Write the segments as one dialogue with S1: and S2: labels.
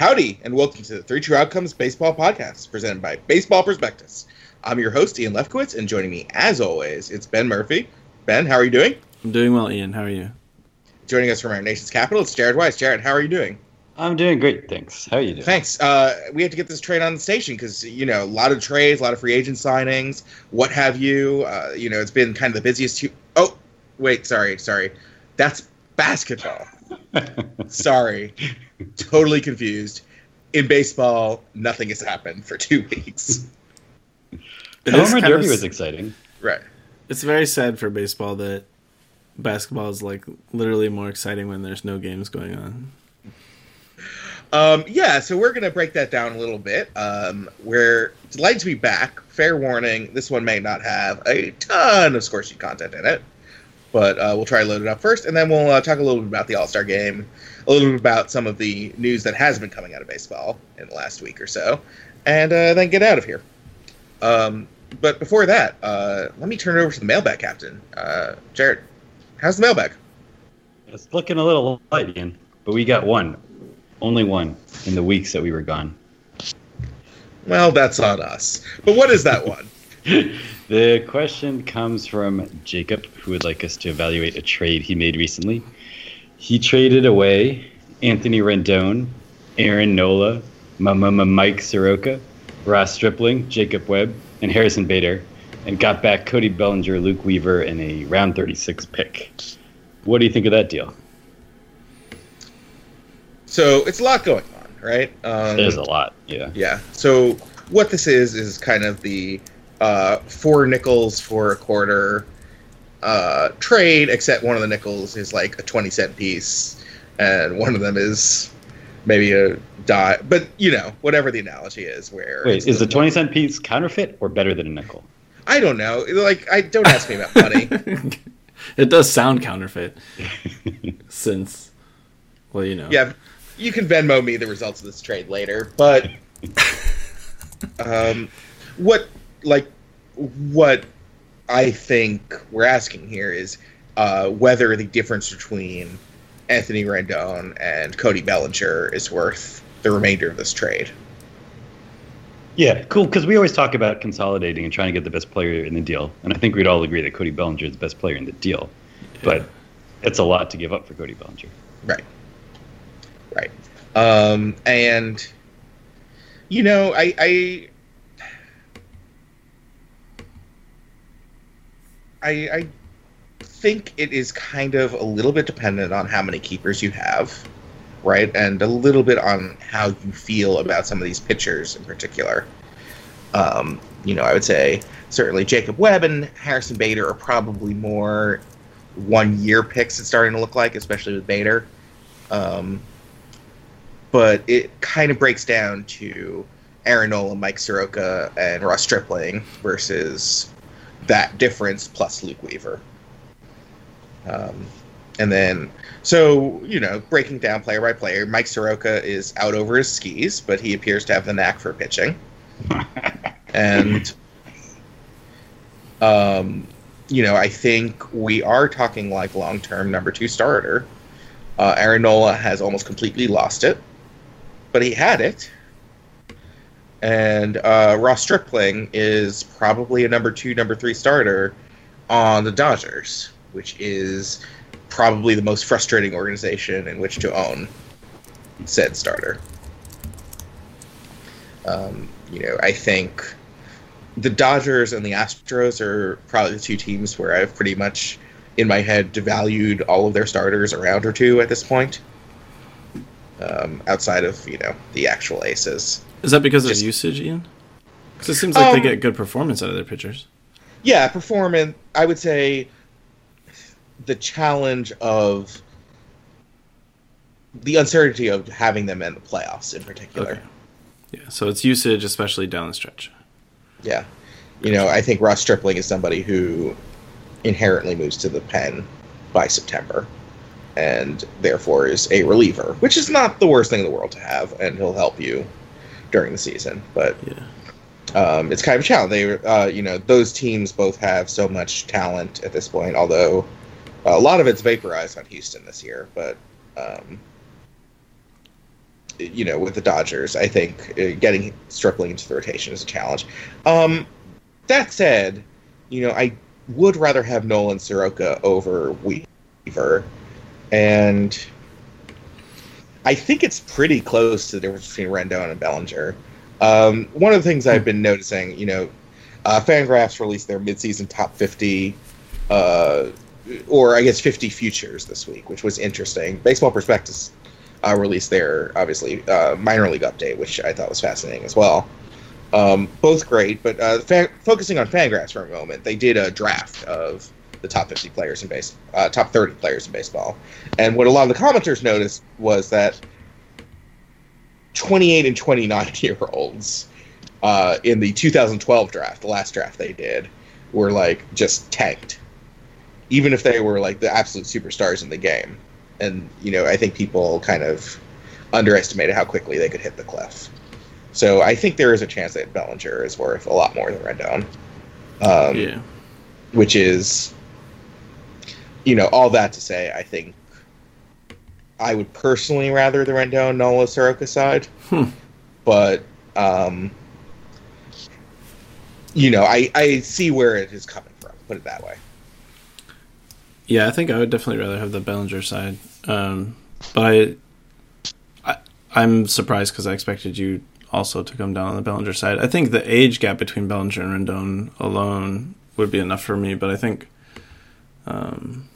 S1: Howdy, and welcome to the Three True Outcomes Baseball Podcast, presented by Baseball Prospectus. I'm your host, Ian Lefkowitz, and joining me, as always, it's Ben Murphy. Ben, how are you doing?
S2: I'm doing well, Ian. How are you?
S1: Joining us from our nation's capital, it's Jared Weiss. Jared, how are you doing?
S3: I'm doing great, thanks. How are you doing?
S1: Thanks. Uh, we have to get this trade on the station because you know a lot of trades, a lot of free agent signings, what have you. Uh, you know, it's been kind of the busiest. Two- oh, wait, sorry, sorry, that's basketball. sorry, totally confused. In baseball, nothing has happened for two weeks.
S3: The Homer Derby was exciting.
S1: Right.
S2: It's very sad for baseball that basketball is like literally more exciting when there's no games going on.
S1: Um, yeah, so we're gonna break that down a little bit. Um, we're delighted to be back. Fair warning: this one may not have a ton of score sheet content in it, but uh, we'll try to load it up first, and then we'll uh, talk a little bit about the All Star Game, a little bit about some of the news that has been coming out of baseball in the last week or so, and uh, then get out of here. Um, but before that, uh, let me turn it over to the mailbag captain, uh, Jared. How's the mailbag?
S3: It's looking a little light, Ian, but we got one only one in the weeks that we were gone.
S1: Well, that's on us. But what is that one?
S3: the question comes from Jacob, who would like us to evaluate a trade he made recently. He traded away Anthony Rendon, Aaron Nola, Mike Soroka, Ross Stripling, Jacob Webb, and Harrison Bader, and got back Cody Bellinger, Luke Weaver, and a round 36 pick. What do you think of that deal?
S1: So it's a lot going on, right?
S3: Um, There's a lot, yeah.
S1: Yeah. So what this is is kind of the uh, four nickels for a quarter uh, trade, except one of the nickels is like a twenty cent piece, and one of them is maybe a die. But you know, whatever the analogy is, where
S3: wait, is the twenty cent piece counterfeit or better than a nickel?
S1: I don't know. Like, I don't ask me about money.
S2: it does sound counterfeit, since, well, you know.
S1: Yeah, you can Venmo me the results of this trade later, but um, what like what I think we're asking here is uh, whether the difference between Anthony Rendon and Cody Bellinger is worth the remainder of this trade.
S3: Yeah, cool. Because we always talk about consolidating and trying to get the best player in the deal, and I think we'd all agree that Cody Bellinger is the best player in the deal. But it's a lot to give up for Cody Bellinger.
S1: Right. Right. Um, and you know, I, I I, I think it is kind of a little bit dependent on how many keepers you have, right? And a little bit on how you feel about some of these pitchers in particular. Um, you know, I would say certainly Jacob Webb and Harrison Bader are probably more one year picks it's starting to look like, especially with Bader. Um, but it kind of breaks down to Aaron Nola, Mike Soroka, and Ross Stripling versus that difference plus Luke Weaver. Um, and then, so, you know, breaking down player by player, Mike Soroka is out over his skis, but he appears to have the knack for pitching. and, um, you know, I think we are talking like long term number two starter. Uh, Aaron Nola has almost completely lost it but he had it. And uh, Ross Stripling is probably a number two, number three starter on the Dodgers, which is probably the most frustrating organization in which to own said starter. Um, you know, I think the Dodgers and the Astros are probably the two teams where I've pretty much in my head devalued all of their starters a round or two at this point um, outside of you know the actual aces.
S2: Is that because Just, of usage, Ian? Because it seems like um, they get good performance out of their pitchers.
S1: Yeah, performance. I would say the challenge of the uncertainty of having them in the playoffs in particular. Okay.
S2: Yeah, so it's usage, especially down the stretch.
S1: Yeah, you know, I think Ross Stripling is somebody who inherently moves to the pen by September and therefore is a reliever, which is not the worst thing in the world to have, and he'll help you during the season. But yeah. um, it's kind of a challenge. They, uh, you know, those teams both have so much talent at this point. Although a lot of it's vaporized on Houston this year, but um, you know, with the Dodgers, I think uh, getting Stripling into the rotation is a challenge. Um, that said, you know, I would rather have Nolan Soroka over Weaver, and I think it's pretty close to the difference between Rendon and Bellinger. Um, one of the things I've been noticing, you know, uh, Fangraphs released their midseason top 50, uh, or I guess 50 futures this week, which was interesting. Baseball Prospectus uh, released their, obviously, uh, minor league update, which I thought was fascinating as well. Um, both great, but uh, fan- focusing on Fangraphs for a moment, they did a draft of the top 50 players in base, uh, top 30 players in baseball, and what a lot of the commenters noticed was that 28 and 29 year olds uh, in the 2012 draft, the last draft they did, were like just tanked, even if they were like the absolute superstars in the game. And you know, I think people kind of underestimated how quickly they could hit the cliff. So I think there is a chance that Bellinger is worth a lot more than Rendon. Um,
S2: yeah.
S1: Which is, you know, all that to say, I think I would personally rather the Rendon Nola Soroka side,
S2: Hmm.
S1: but um, you know, I I see where it is coming from. Put it that way.
S2: Yeah, I think I would definitely rather have the Bellinger side. Um, but I, I I'm surprised because I expected you also to come down on the Bellinger side. I think the age gap between Bellinger and Rendon alone would be enough for me, but I think, um,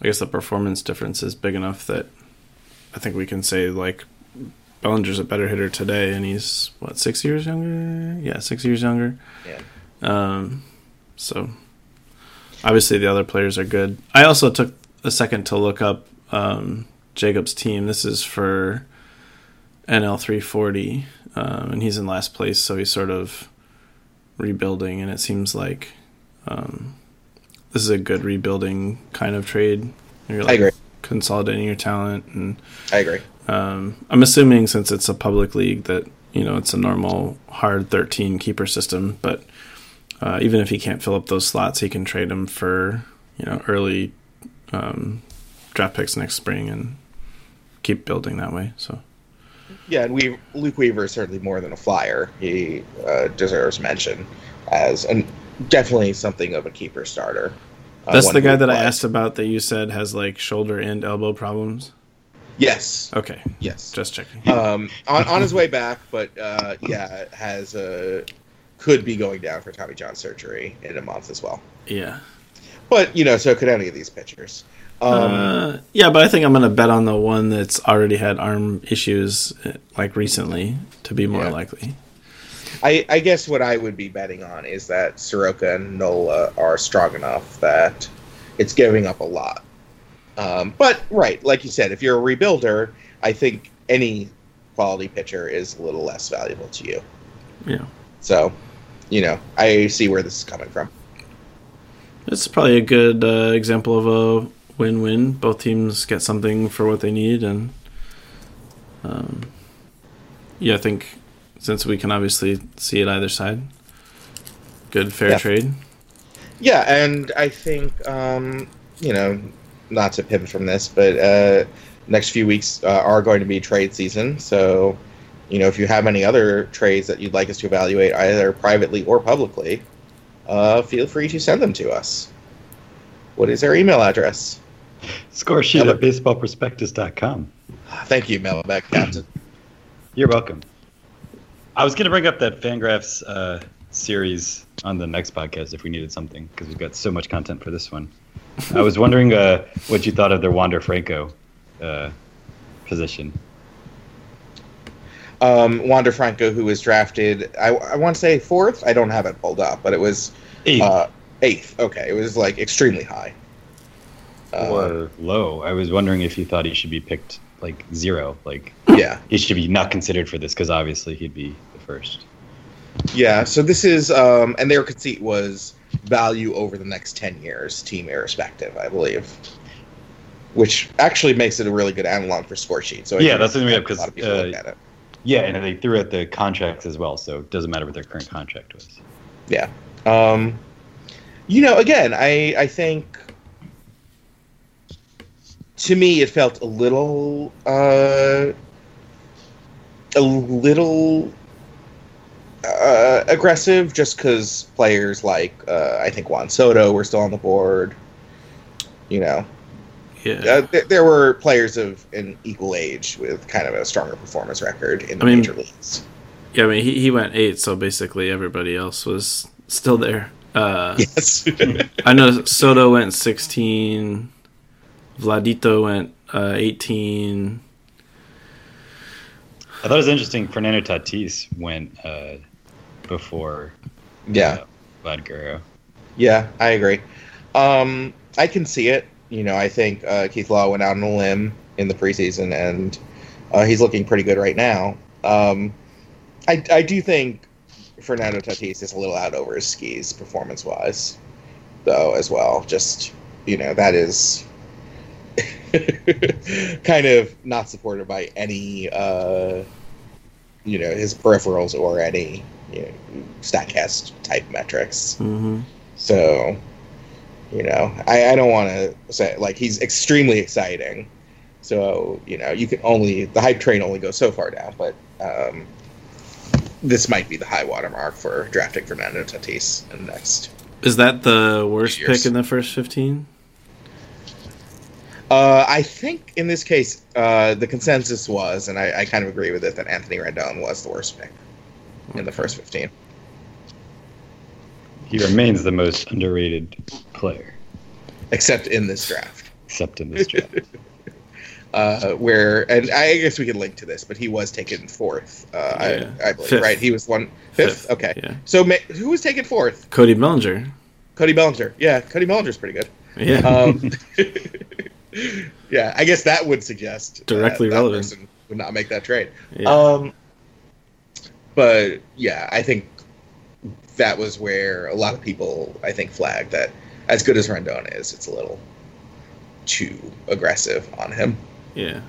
S2: I guess the performance difference is big enough that I think we can say like Bellinger's a better hitter today, and he's what six years younger? Yeah, six years younger.
S1: Yeah.
S2: Um, so obviously the other players are good. I also took a second to look up um, Jacob's team. This is for NL 340, um, and he's in last place, so he's sort of rebuilding. And it seems like um, this is a good rebuilding kind of trade. You're like
S1: agree.
S2: consolidating your talent, and
S1: I agree.
S2: um, I'm assuming since it's a public league that you know it's a normal hard 13 keeper system, but uh, even if he can't fill up those slots, he can trade them for you know early um, draft picks next spring and keep building that way. So
S1: Yeah, and we Luke Weaver is certainly more than a flyer. He uh, deserves mention as an, definitely something of a keeper starter. Uh,
S2: that's the guy that I asked about that you said has like shoulder and elbow problems.
S1: Yes,
S2: Okay,
S1: yes.
S2: just checking.
S1: um, on, on his way back, but uh, yeah, has a could be going down for Tommy John surgery in a month as well.
S2: Yeah.
S1: But you know, so could any of these pitchers. Um,
S2: uh, yeah, but I think I'm going to bet on the one that's already had arm issues uh, like recently to be more
S1: Yeah.
S2: likely.
S1: I, I guess what I would be betting on is that Soroka and Nola are strong enough that it's giving up a lot. Um, but right, like you said, if you're a rebuilder, I think any quality pitcher is a little less valuable to you.
S2: Yeah.
S1: So, you know, I see where this is coming from.
S2: It's probably a good uh, example of a win-win. Both teams get something for what they need, and um, yeah, I think since we can obviously see it either side, good fair
S1: Yeah.
S2: trade.
S1: Yeah, and I think um, you know, not to pivot from this, but uh, next few weeks uh, are going to be trade season. So, you know, if you have any other trades that you'd like us to evaluate, either privately or publicly, uh, feel free to send them to us. What is our email address?
S3: Score sheet
S1: Yeah,
S3: at baseballprospectus.com.
S1: Thank you, Mailbag Captain.
S3: You're welcome. I was going to bring up that Fangraphs uh, series on the next podcast if we needed something because we've got so much content for this one. I was wondering uh, what you thought of their Wander Franco uh, position.
S1: um, Wander Franco, who was drafted, I, I want to say fourth. I don't have it pulled up, but it was
S3: Eighth
S1: uh, eighth. Okay, it was like extremely high. Uh,
S3: or low. I was wondering if you thought he should be picked like zero, like
S1: yeah.
S3: he should be not considered for this because obviously he'd be the first.
S1: Yeah, so this is, um, and their conceit was value over the next 10 years, team irrespective, I believe. Which actually makes it a really good analog for score sheet. So I
S3: Yeah, that's what I mean,
S1: a
S3: because,
S1: lot of people
S3: uh,
S1: look at it.
S3: Yeah, and they threw out the contracts as well, so it doesn't matter what their current contract was.
S1: Yeah. Um, you know, again, I, I think to me it felt a little uh, a little uh, aggressive just because players like uh, I think Juan Soto were still on the board. You know,
S2: Yeah.
S1: uh, th- there were players of an equal age with kind of a stronger performance record in the
S2: I mean-
S1: major leagues.
S2: Yeah, I mean, he, he went eight, so basically everybody else was still there. Uh,
S1: Yes.
S2: I know Soto went 16, Vladito went uh, 18.
S3: I thought it was interesting. Fernando Tatis went uh, before
S1: yeah.
S3: uh, Vlad Guerrero.
S1: Yeah, I agree. Um, I can see it. You know, I think uh, Keith Law went out on a limb in the preseason, and uh, he's looking pretty good right now. Um, I, I do think Fernando Tatis is a little out over his skis performance wise, though, as well. Just, you know, that is kind of not supported by any, uh, you know, his peripherals or any you know, StatCast type metrics.
S2: hmm
S1: So, you know, I, I don't want to say like he's extremely exciting. So, you know, you can only the hype train only goes so far down, but um, this might be the high watermark for drafting Fernando Tatis in the next.
S2: Is that the worst pick in the first 15?
S1: Uh, I think in this case, uh, the consensus was, and I, I kind of agree with it, that Anthony Rendon was the worst pick in the first 15.
S3: He remains the most underrated player,
S1: Except in this draft.
S3: except in this draft.
S1: uh, where and I guess we could link to this, but he was taken fourth. Uh,
S2: Yeah.
S1: I, I believe
S2: Fifth.
S1: right. He was one fifth.
S2: Fifth,
S1: Okay,
S2: yeah.
S1: so ma- who was taken fourth?
S2: Cody Bellinger.
S1: Cody Bellinger. Yeah, Cody Bellinger's pretty good.
S2: Yeah.
S1: Um, yeah, I guess that would suggest
S2: Directly
S1: that
S2: relevant.
S1: person would not make that trade.
S2: yeah.
S1: Um, but yeah, I think that was where a lot of people, I think, flagged that as good as Rendon is, it's a little too aggressive on him.
S2: yeah.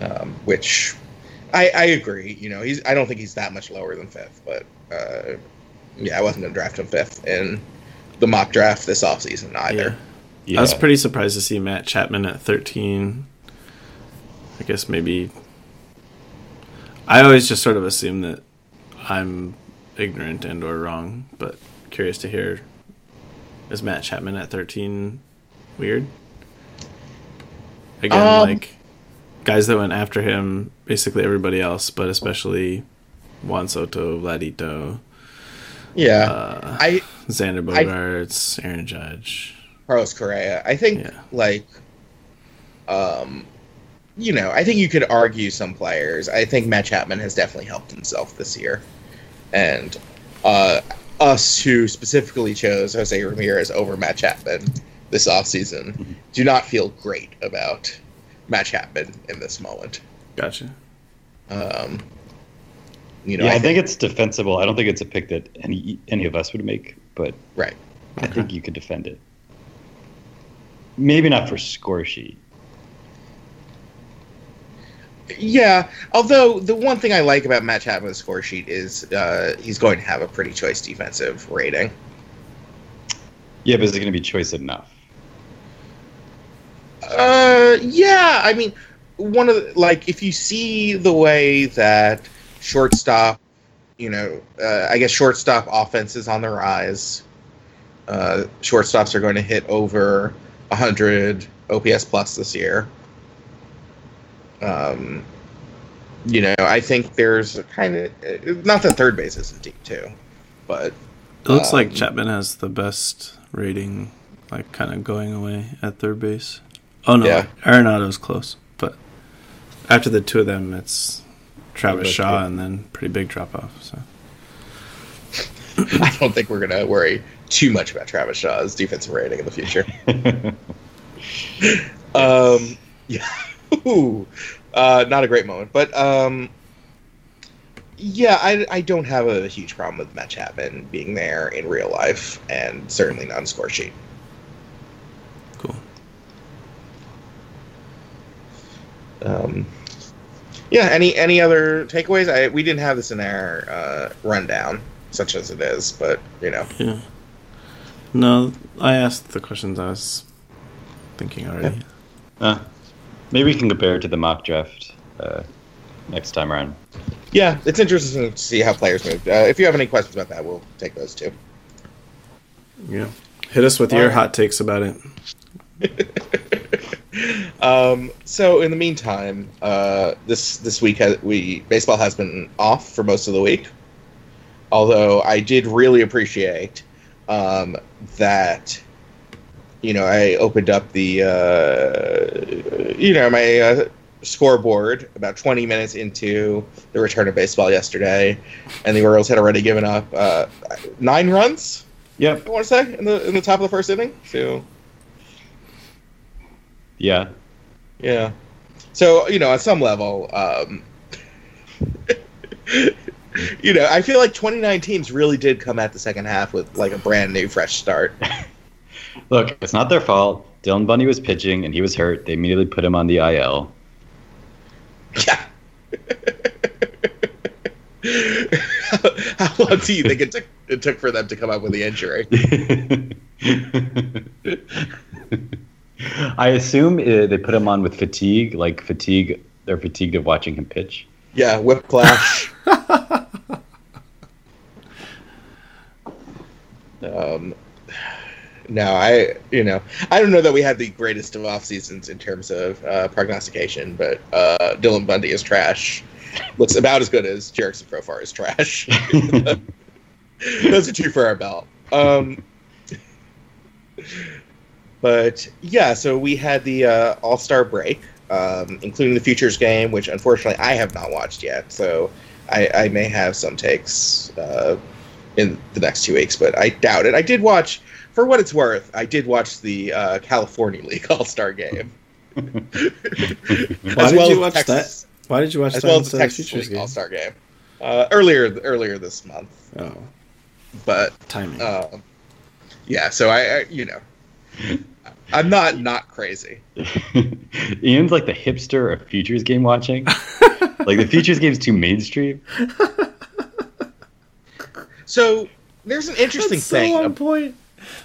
S1: um, which I, I agree. You know, he's I don't think he's that much lower than fifth, but uh, yeah, I wasn't gonna draft him fifth in the mock draft this offseason either.
S3: Yeah.
S2: I was pretty surprised to see Matt Chapman at 13. I guess maybe. I always just sort of assume that I'm ignorant and or wrong, but curious to hear. Is Matt Chapman at 13 weird? Again,
S1: Um,
S2: like guys that went after him, basically everybody else, but especially Juan Soto, Vladito,
S1: Yeah,
S2: uh,
S1: I
S2: Xander
S1: I-
S2: Bogaerts, Aaron Judge.
S1: Carlos Correa. I think
S2: Yeah.
S1: like, um, you know, I think you could argue some players. I think Matt Chapman has definitely helped himself this year, and uh, us who specifically chose Jose Ramirez over Matt Chapman this offseason do not feel great about Matt Chapman in this moment.
S2: Gotcha.
S1: Um, you know,
S3: yeah,
S1: I,
S3: I
S1: think,
S3: think it's defensible. I don't think it's a pick that any any of us would make, but
S1: right.
S3: I think you could defend it. Maybe not for score sheet.
S1: Yeah, although the one thing I like about Matt Chapman's score sheet is uh, he's going to have a pretty choice defensive rating.
S3: Yeah, but is it going to be choice enough?
S1: Uh, yeah. I mean, one of the, like if you see the way that shortstop, you know, uh, I guess shortstop offense is on the rise. Uh, shortstops are going to hit over 100 OPS plus this year. Um, you know, I think there's a kind of not that third base isn't deep too, but
S2: It looks like
S1: Um,
S2: Chapman has the best rating, like kind of going away at third base. Oh no,
S1: Yeah.
S2: Arenado's close, but after the two of them, it's Travis Shaw and then pretty big drop off. So
S1: I don't think we're gonna worry too much about Travis Shaw's defensive rating in the future. Um, yeah, Ooh. uh, not a great moment, but um, yeah, I, I don't have a huge problem with Matt Chapman being there in real life, and certainly not on score sheet.
S2: cool.
S1: Um, yeah, any any other takeaways? I we didn't have this in our uh, rundown, such as it is, but you know,
S2: Yeah. No, I asked the questions I was thinking already.
S3: Uh, maybe we can compare it to the mock draft uh, next time around.
S1: Yeah, it's interesting to see how players move. Uh, if you have any questions about that, we'll take those too.
S2: Yeah. Hit us with your
S1: Alright.
S2: hot takes about it.
S1: Um, so in the meantime, uh, this this week has, we baseball has been off for most of the week. Although I did really appreciate um, that, you know, I opened up the uh, you know my uh, scoreboard about 20 minutes into the return of baseball yesterday, and the Orioles had already given up uh, nine runs.
S3: Yep.
S1: I want to say in the in the top of the first inning. So
S3: Yeah.
S1: Yeah. So, you know, at some level, um, you know, I feel like 29 teams really did come at the second half with like a brand new, fresh start.
S3: Look, it's not their fault. Dylan Bundy was pitching and he was hurt. They immediately put him on the IL.
S1: Yeah. How long do you think it took, it took for them to come up with the injury?
S3: I assume uh, they put him on with fatigue, like fatigue. They're fatigued of watching him pitch.
S1: Yeah, whiplash. Um, no, I you know I don't know that we had the greatest of off seasons in terms of uh, prognostication, but uh, Dylan Bundy is trash. Looks about as good as Jurickson Profar is trash. Those are two for our belt. Um, but yeah, so we had the uh, All Star break, um, including the Futures game, which unfortunately I have not watched yet. So I, I may have some takes uh, in the next two weeks, but I doubt it. I did watch, for what it's worth, I did watch the uh, California League All Star game.
S2: Why
S1: As
S2: did
S1: well
S2: you
S1: as
S2: watch
S1: Texas-
S2: that? Why did you watch
S1: As
S2: that
S1: well as the Texas
S2: Futures
S1: League? All Star game uh, earlier earlier this month,
S2: Oh,
S1: but
S2: timing.
S1: um, yeah. So I, I, you know, I'm not not crazy.
S3: Ian's like the hipster of futures game watching. like the futures game's too mainstream.
S1: So there's an interesting
S2: That's so
S1: thing.
S2: on point.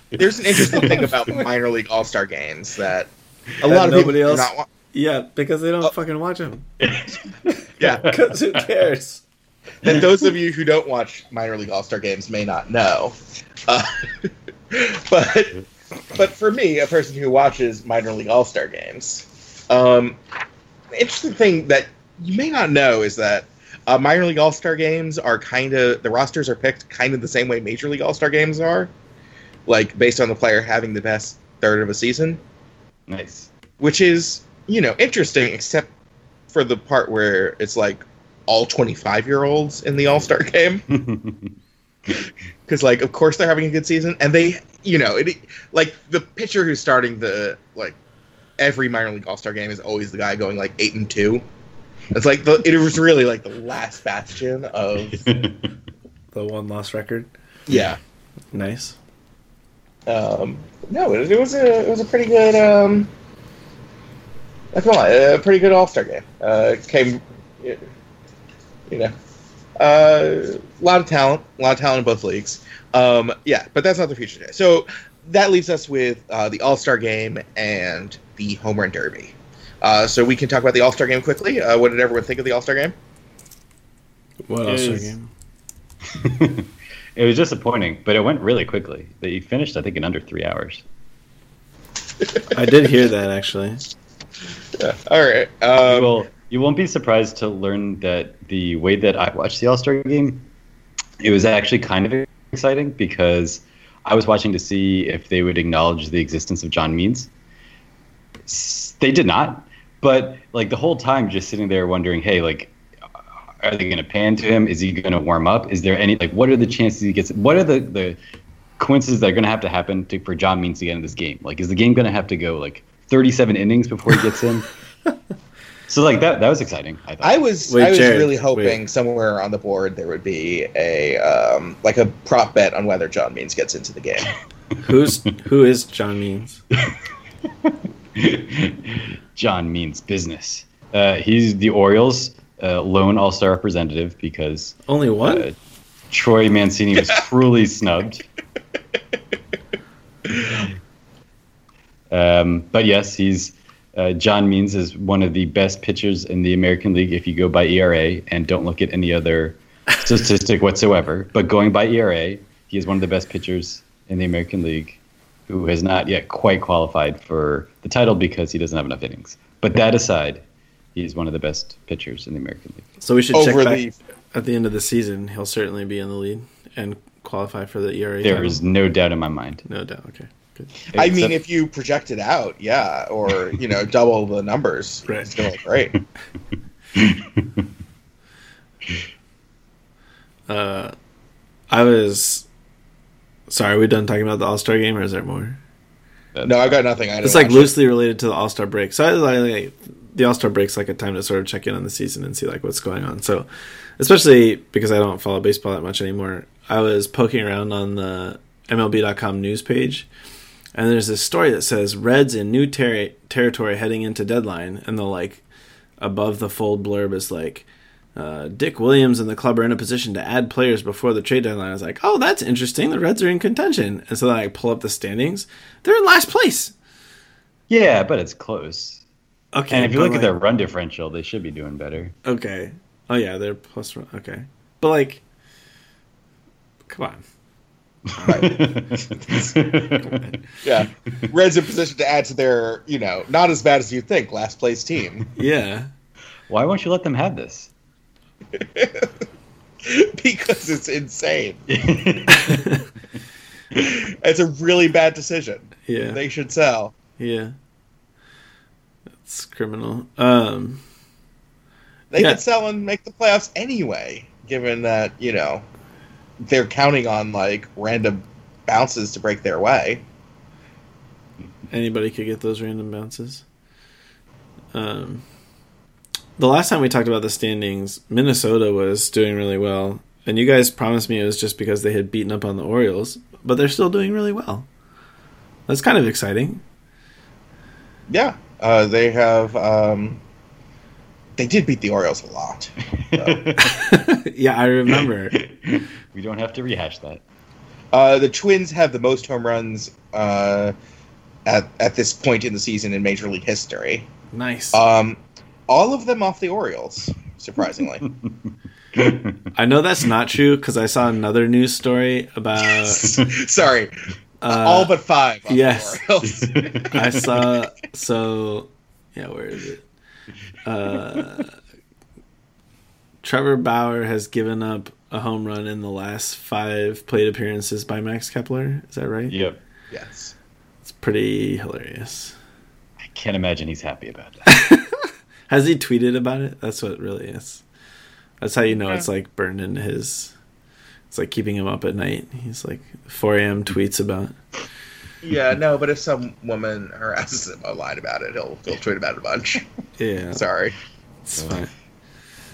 S1: There's an interesting thing about minor league all star games that a
S2: That
S1: lot of people
S2: else-
S1: not want.
S2: Yeah, because they don't
S1: Oh.
S2: fucking watch them.
S1: Yeah,
S2: Because who cares?
S1: and those of you who don't watch minor league all star games may not know. Uh, but but for me, a person who watches minor league all star games, um, interesting thing that you may not know is that uh, minor league all star games are kind of the rosters are picked kind of the same way major league all star games are, like based on the player having the best third of a season.
S3: Nice.
S1: which is you know interesting except for the part where it's like all 25 year olds in the all-star game because like of course they're having a good season and they you know it like the pitcher who's starting the like every minor league all-star game is always the guy going like eight and two it's like the it was really like the last bastion of
S2: The one lost record.
S1: yeah.
S2: Nice.
S1: um no it, it was a it was a pretty good um I feel like a pretty good all-star game. Uh it came you know uh, a lot of talent a lot of talent in both leagues. Um yeah but that's not the future today. So that leaves us with uh, the all-star game and the home run derby uh, so we can talk about the all-star game quickly uh, what did everyone think of the all-star game
S2: What else?
S3: Is-
S2: game?
S3: it was disappointing, but it went really quickly. They finished, I think, in under three hours.
S2: I did hear that actually.
S1: yeah. all right
S3: you,
S1: um,
S3: will, you won't be surprised to learn that the way that I watched the All Star game, it was actually kind of exciting because I was watching to see if they would acknowledge the existence of John Means. They did not, but like the whole time, just sitting there wondering, hey, like, are they going to pan to him? Is he going to warm up? Is there any like, what are the chances he gets? What are the the coincidences that are going to have to happen to, for John Means to get in this game? Like, is the game going to have to go like 37 innings before he gets in? so like that that was exciting. I thought.
S1: I was
S2: Wait,
S1: I was
S2: Jared,
S1: really hoping
S2: wait.
S1: somewhere on the board there would be a um, like a prop bet on whether John Means gets into the game.
S2: Who's who is John Means?
S3: John means business. Uh, he's the Orioles' uh, lone All Star representative because
S2: Only one?
S3: uh, Trey Mancini was cruelly snubbed. Um, but yes, he's Uh, John Means is one of the best pitchers in the American League if you go by ERA and don't look at any other statistic whatsoever. But going by ERA, he is one of the best pitchers in the American League who has not yet quite qualified for the title because he doesn't have enough innings. But that aside, he's one of the best pitchers in the American League.
S2: So we should check back
S1: the
S2: at the end of the season. He'll certainly be in the lead and qualify for the ERA.
S3: There
S2: title.
S3: is no doubt in my mind.
S2: no doubt. Okay, good.
S1: I mean, if you project it out, yeah, or you know, double the numbers,
S2: Right.
S1: it's gonna look great.
S2: Uh, I was sorry. Are we done talking about the All Star game, or is there more?
S1: No, I've got nothing. I
S2: It's like
S1: watch it.
S2: loosely related to the All Star break. So I like, like the All Star break's like a time to sort of check in on the season and see like what's going on. So especially because I don't follow baseball that much anymore, I was poking around on the MLB.com news page, and there's this story that says Reds in new ter- territory heading into deadline, and the like above the fold blurb is like. Uh, Dick Williams and the club are in a position to add players before the trade deadline. I was like, "Oh, that's interesting. The Reds are in contention." And so then I pull up the standings. They're in last place.
S3: Yeah, but it's close.
S2: Okay,
S3: And if you look
S2: like-
S3: at their run differential, they should be doing better.
S2: Okay. Oh yeah, they're plus one. Okay, but like, come on.
S1: Yeah, Reds in position to add to their, you know, not as bad as you think, last place team
S2: Yeah.
S3: Why won't you let them have this?
S1: because it's insane. It's a really bad decision.
S2: Yeah.
S1: They should sell.
S2: yeah. That's criminal. Um.
S1: They
S2: Yeah.
S1: could sell and make the playoffs anyway, given that you know they're counting on like random bounces to break their way.
S2: Anybody could get those random bounces. Um. The last time we talked about the standings, Minnesota was doing really well, and you guys promised me it was just because they had beaten up on the Orioles, but they're still doing really well. That's kind of exciting.
S1: Yeah, uh, they have. Um, they did beat the Orioles a lot.
S2: yeah, I remember.
S3: we don't have to rehash that.
S1: Uh, the Twins have the most home runs uh, at at this point in the season in Major League history.
S2: Nice.
S1: Um, all of them off the Orioles, surprisingly.
S2: I know that's not true because I saw another news story about.
S1: Sorry,
S2: Uh,
S1: all but five. Off
S2: yes.
S1: the Orioles.
S2: I saw. So, yeah, where is it? Uh, Trevor Bauer has given up a home run in the last five plate appearances by Max Kepler. Is that right?
S3: yep.
S1: yes.
S2: It's pretty hilarious.
S3: I can't imagine he's happy about that.
S2: Has he tweeted about it? That's what it really is. That's how you know it's like burned into his. It's like keeping him up at night. He's like 4 a.m. tweets about.
S1: Yeah, no, but if some woman harasses him online about it, he'll he'll tweet about it a bunch.
S2: Yeah,
S1: Sorry.
S2: it's fine.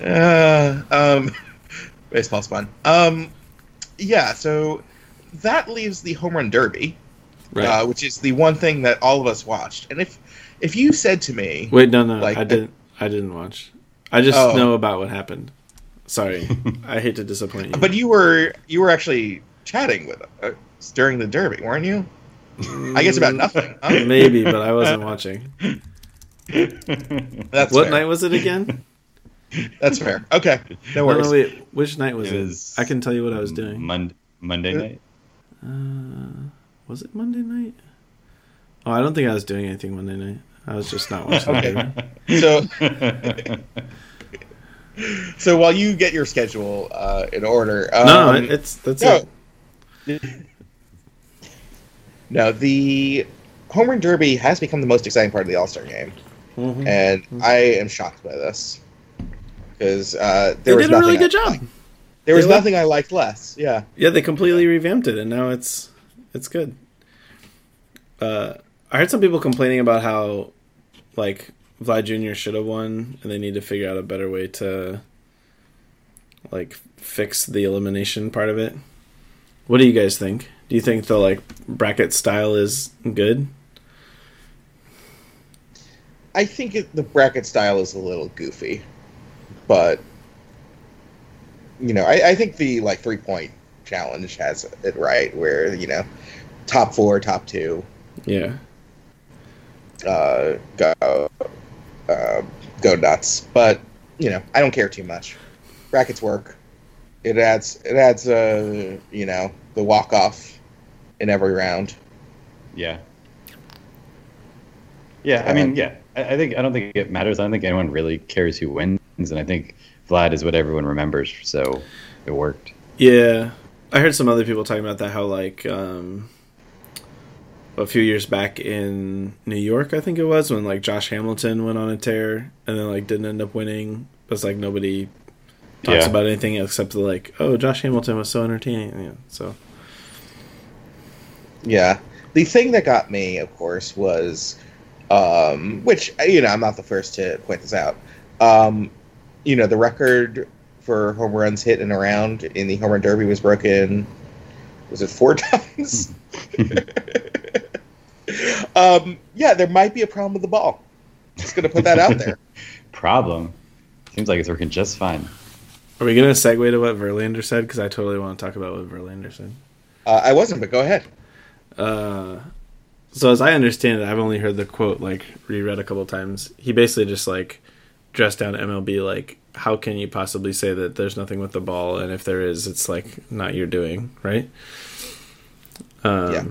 S1: Uh, um, baseball's fun. Um, yeah, so that leaves the home run derby,
S2: Right.
S1: uh, which is the one thing that all of us watched. And if if you said to me,
S2: Wait, no, no,
S1: like,
S2: I didn't. I didn't watch. I just
S1: Oh.
S2: know about what happened. Sorry, I hate to disappoint you.
S1: but you were you were actually chatting with us during the derby, weren't you? I guess about nothing. Huh?
S2: maybe, but I wasn't watching.
S1: That's
S2: what
S1: fair.
S2: night was it again?
S1: That's fair. Okay, no
S2: No,
S1: worries.
S2: no, wait. Which night was
S3: It
S2: it?
S3: was
S2: I can tell you what I was doing.
S3: Mon- Monday night.
S2: Uh, was it Monday night? Oh, I don't think I was doing anything Monday night. I was just not watching.
S1: Okay. So so while you get your schedule uh, in order, um,
S2: no, it's that's
S1: no.
S2: it.
S1: No, the home run derby has become the most exciting part of the All Star game,
S2: Mhm.
S1: and I am shocked by this because uh,
S2: They
S1: there was
S2: did a really good
S1: I
S2: job.
S1: There was
S2: They
S1: nothing I liked less. Yeah,
S2: Yeah, they completely revamped it, and now it's it's good. Uh, I heard some people complaining about how like Vlad Jr. should have won, and they need to figure out a better way to like fix the elimination part of it. What do you guys think? Do you think the like bracket style is good?
S1: I think it, the bracket style is a little goofy, but you know, I, I think the like three point challenge has it right, where you know, top four, top two
S2: Yeah.
S1: Uh, go. go nuts. But you know, I don't care too much. Brackets work. It adds it adds uh you know the walk off in every round.
S3: Yeah. Yeah, I mean, yeah. I, I think I don't think it matters. I don't think anyone really cares who wins, and I think Vlad is what everyone remembers. So it worked.
S2: Yeah, I heard some other people talking about that. How like um, a few years back in New York, I think it was when like Josh Hamilton went on a tear and then like didn't end up winning. But it's like nobody talks
S3: Yeah.
S2: about anything except the, like, oh, Josh Hamilton was so entertaining. Yeah, so
S1: Yeah. The thing that got me, of course, was, um, which you know, I'm not the first to point this out. Um, you know, the record for home runs hit and around in the home run derby was broken. Was it four times? um, yeah, there might be a problem with the ball. Just gonna put that out there.
S3: Problem. Seems like it's working just fine.
S2: are we gonna segue to what Verlander said? Because I totally want to talk about what Verlander said.
S1: Uh, I wasn't, but go ahead.
S2: Uh, so as I understand it, I've only heard the quote like reread a couple times. He basically just like dressed down MLB like, how can you possibly say that there's nothing with the ball, and if there is, it's like not your doing, right? Um,
S1: Yeah.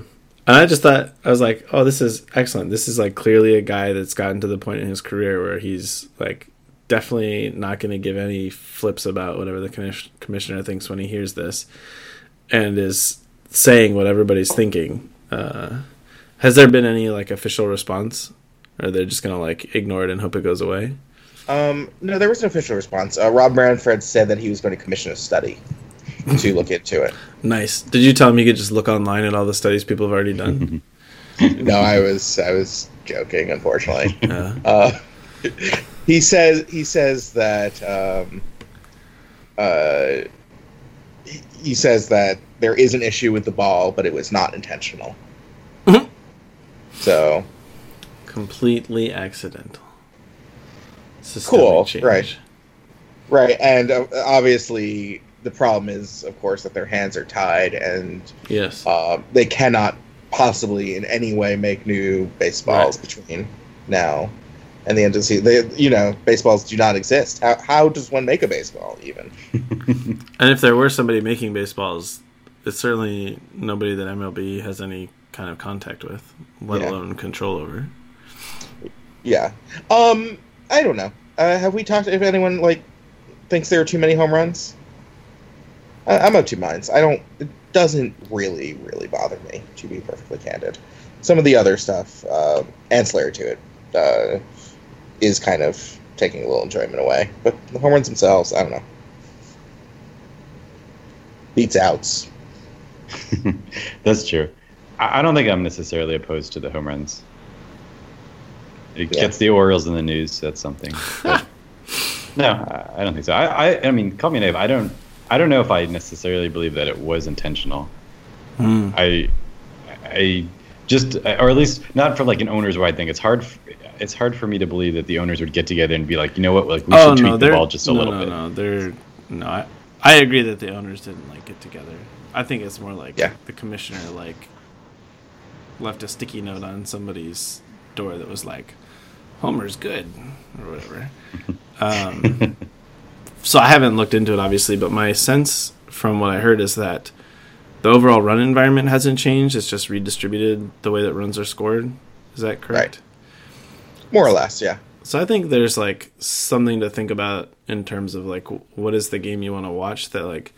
S2: And I just thought I was like, oh, this is excellent. This is like clearly a guy that's gotten to the point in his career where he's like definitely not going to give any flips about whatever the commissioner thinks when he hears this, and is saying what everybody's thinking. Uh, has there been any like official response, or they're just gonna like ignore it and hope it goes away?
S1: Um, no, there was an official response. Uh, Rob Manfred said that he was going to commission a study to look into it.
S2: Nice. Did you tell him you could just look online at all the studies people have already done?
S1: No, I was I was joking. Unfortunately,
S2: yeah.
S1: uh, he says he says that um, uh, he- says that there is an issue with the ball, but it was not intentional.
S2: Mhm.
S1: so
S2: Completely accidental. Systemic
S1: Cool,
S2: change.
S1: right. right, and uh, obviously the problem is, of course, that their hands are tied and
S2: Yes.
S1: uh, they cannot possibly in any way make new baseballs
S2: Right.
S1: between now and the end of the season. They, you know, baseballs do not exist. How, how does one make a baseball even?
S2: And if there were somebody making baseballs, it's certainly nobody that MLB has any kind of contact with, let
S1: Yeah.
S2: alone control over.
S1: Yeah. Um, I don't know. Uh, have we talked if anyone like thinks there are too many home runs? I, I'm of two minds. I don't. It doesn't really, really bother me to be perfectly candid. Some of the other stuff, uh, ancillary to it, uh, is kind of taking a little enjoyment away. But the home runs themselves, I don't know. Beats outs.
S3: That's true. I, I don't think I'm necessarily opposed to the home runs. It
S1: Yeah.
S3: gets the Orioles in the news. So that's something. But no, I, I don't think so. I, I, I mean, call me naive. I don't. I don't know if I necessarily believe that it was intentional.
S2: Hmm.
S3: I, I just, or at least not for like an owner's wide thing. It's hard. f- It's hard for me to believe that the owners would get together and be like, you know what, like we
S2: oh
S3: should tweak
S2: no,
S3: the
S2: they're
S3: ball just a
S2: no,
S3: little
S2: no,
S3: bit.
S2: no. They're no. I, I agree that the owners didn't like get together. I think it's more like
S1: Yeah.
S2: the commissioner like left a sticky note on somebody's door that was like, "Homer's good" or whatever. um, so I haven't looked into it obviously, but my sense from what I heard is that the overall run environment hasn't changed. It's just redistributed the way that runs are scored. Is that correct?
S1: More or less, yeah.
S2: So I think there's like something to think about in terms of like what is the game you want to watch that like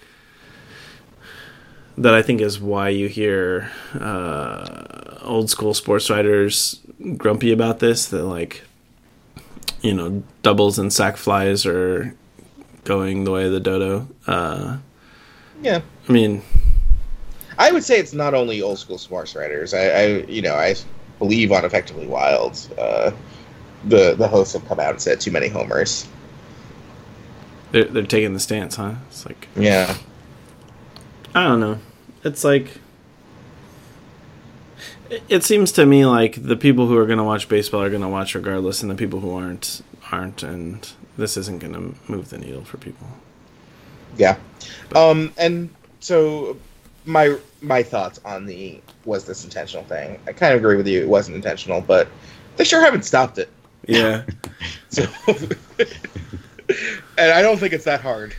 S2: that I think is why you hear uh, old school sports writers grumpy about this that like you know doubles and sac flies are going the way of the dodo. Uh,
S1: Yeah.
S2: I mean,
S1: I would say it's not only old school sports writers. I, I you know, I believe on Effectively Wild, uh, the the hosts have come out and said too many homers.
S2: they're they're taking the stance, huh? It's like
S1: Yeah,
S2: I don't know. It's like it- it seems to me like the people who are going to watch baseball are going to watch regardless, and the people who aren't aren't, and this isn't going to move the needle for people.
S1: yeah. Um, and so my my thoughts on the was this intentional thing? I kind of agree with you. It wasn't intentional, but they sure haven't stopped it.
S2: Yeah.
S1: So, and I don't think it's that hard.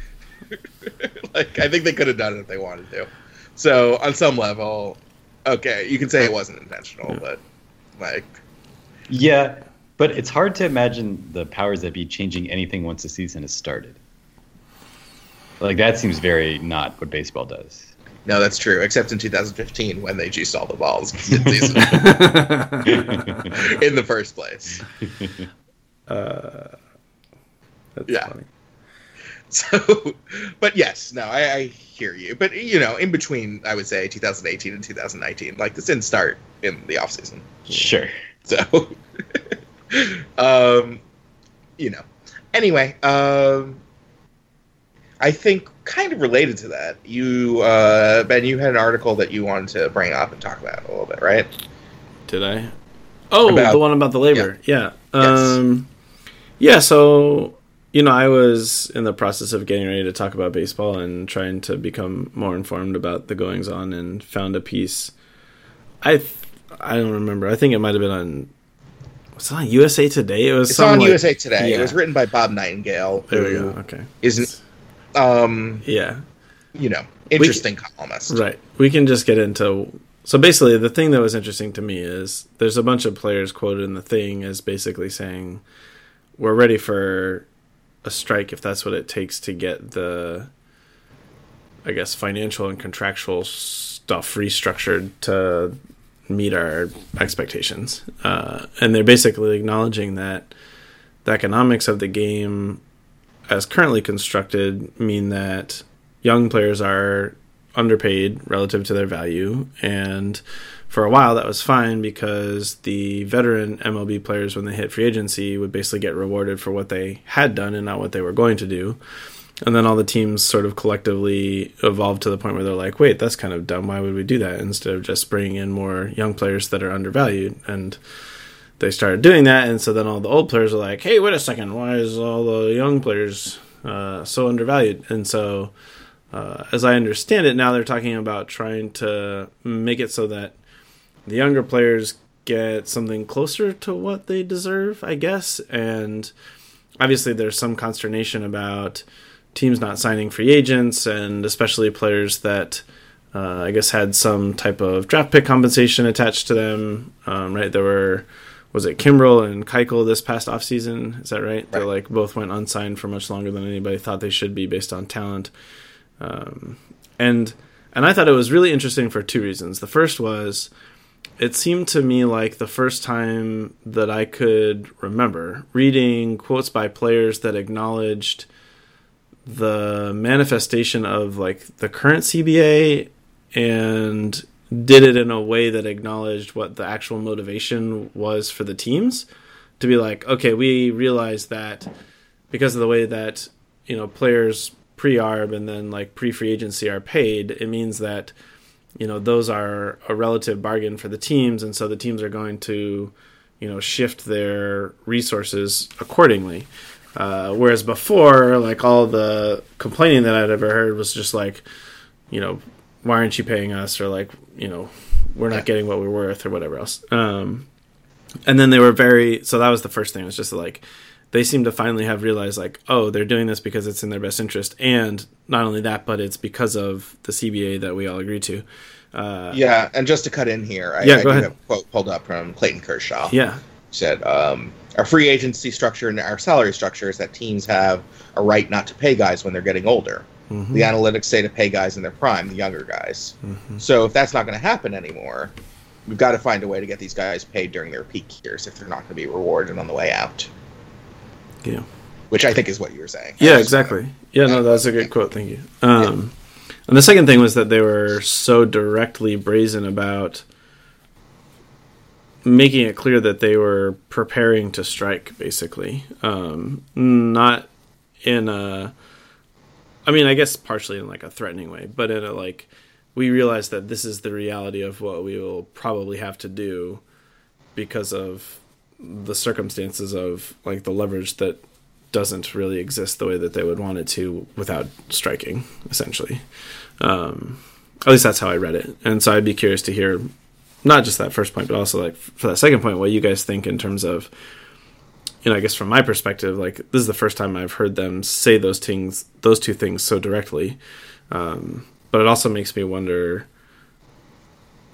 S1: like, I think they could have done it if they wanted to. So, on some level, okay, you can say it wasn't intentional, but like,
S3: Yeah, but it's hard to imagine the powers that be changing anything once the season has started. Like that seems very not what baseball does.
S1: no, that's true. Except in 2015 when they juiced all the balls in the first place.
S2: uh, that's
S1: Yeah.
S2: funny.
S1: So, but yes, no, I, I hear you. But you know, in between, I would say 2018 and 2019, like this didn't start in the off season.
S3: Sure.
S1: So, um, you know. Anyway, um, I think kind of related to that, you uh, Ben, you had an article that you wanted to bring up and talk about a little bit, right?
S2: Did I? Oh,
S1: About-
S2: the one about the labor. Yeah.
S1: Yes.
S2: Um, yeah. So you know, I was in the process of getting ready to talk about baseball and trying to become more informed about the goings on, and found a piece. I th- I don't remember. I think it might have been on. Was it on USA Today? It was.
S1: It's on
S2: like-
S1: USA Today.
S2: yeah.
S1: It was written by Bob Nightingale,
S2: There we go. Okay.
S1: isn't, um,
S2: Yeah.
S1: you know, interesting columnist.
S2: Right. We can just get into. So basically, the thing that was interesting to me is there's a bunch of players quoted in the thing as basically saying, "We're ready for a strike if that's what it takes to get the, I guess, financial and contractual stuff restructured to meet our expectations." Uh, and they're basically acknowledging that the economics of the game, as currently constructed, mean that young players are underpaid relative to their value and for a while that was fine because the veteran MLB players when they hit free agency would basically get rewarded for what they had done and not what they were going to do and then all the teams sort of collectively evolved to the point where they're like wait that's kind of dumb. Why would we do that? Instead of just bringing in more young players that are undervalued. And they started doing that. And so then all the old players are like hey wait a second. Why is all the young players uh, so undervalued? And so uh, as I understand it, now they're talking about trying to make it so that the younger players get something closer to what they deserve, I guess. And obviously, there's some consternation about teams not signing free agents, and especially players that uh, I guess had some type of draft pick compensation attached to them. Um, right? There were. Was it Kimbrel and Keuchel this past offseason? Is that right? They
S1: Right.
S2: like both went unsigned for much longer than anybody thought they should be based on talent. Um, and and I thought it was really interesting for two reasons. The first was it seemed to me like the first time that I could remember reading quotes by players that acknowledged the manifestation of like the current CBA and did it in a way that acknowledged what the actual motivation was for the teams to be like okay we realize that because of the way that you know players pre-arb and then like pre-free agency are paid it means that you know those are a relative bargain for the teams. And so the teams are going to you know shift their resources accordingly uh, whereas before like all the complaining that i'd ever heard was just like you know why aren't you paying us or like you know we're not
S1: Yeah.
S2: getting what we're worth or whatever else um, and then they were very so that was the first thing it was just like they seem to finally have realized like oh they're doing this because it's in their best interest and not only that but it's because of the cba that we all agreed to uh,
S1: Yeah, and just to cut in here, I,
S2: Yeah,
S1: I
S2: go ahead.
S1: quote pulled up from Clayton Kershaw.
S2: yeah
S1: said um, our free agency structure and our salary structure is that teams have a right not to pay guys when they're getting older.
S2: Mhm.
S1: The analytics say to pay guys in their prime, the younger guys.
S2: Mhm.
S1: So if that's not going to happen anymore, we've got to find a way to get these guys paid during their peak years if they're not going to be rewarded on the way out.
S2: Yeah.
S1: Which I think is what you were saying.
S2: Yeah, exactly. Yeah, no, that's a good quote. Thank you. Um, And the second thing was that they were so directly brazen about making it clear that they were preparing to strike, basically. Um, not in a, I mean, I guess partially in like a threatening way, but in a like, we realize that this is the reality of what we will probably have to do because of the circumstances of like the leverage that doesn't really exist the way that they would want it to without striking, essentially. Um, at least that's how I read it. And so I'd be curious to hear not just that first point, but also like for that second point, what you guys think in terms of you know, I guess from my perspective, like this is the first time I've heard them say those things, those two things so directly. Um, but it also makes me wonder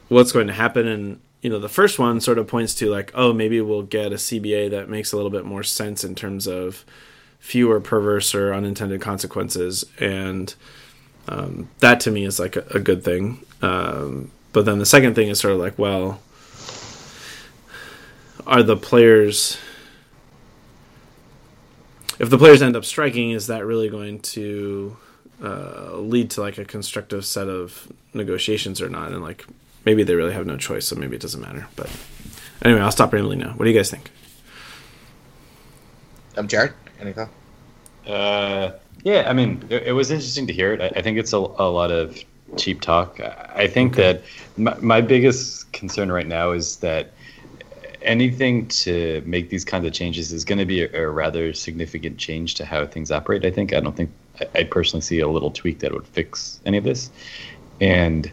S2: what's going to happen. And you know, the first one sort of points to like, oh, maybe we'll get a CBA that makes a little bit more sense in terms of fewer perverse or unintended consequences, and um, that to me is like a, a good thing. Um, but then the second thing is sort of like, well, are the players if the players end up striking, is that really going to uh, lead to like a constructive set of negotiations or not? And like maybe they really have no choice, so maybe it doesn't matter. But anyway, I'll stop rambling now. What do you guys think?
S1: Um, Jared, any thought?
S3: Uh, yeah, I mean, it, it, was interesting to hear it. I, I think it's a, a, lot of cheap talk. I think okay. that my, my biggest concern right now is that anything to make these kinds of changes is going to be a, a, rather significant change to how things operate. I think. I don't think I, I, personally see a little tweak that would fix any of this, and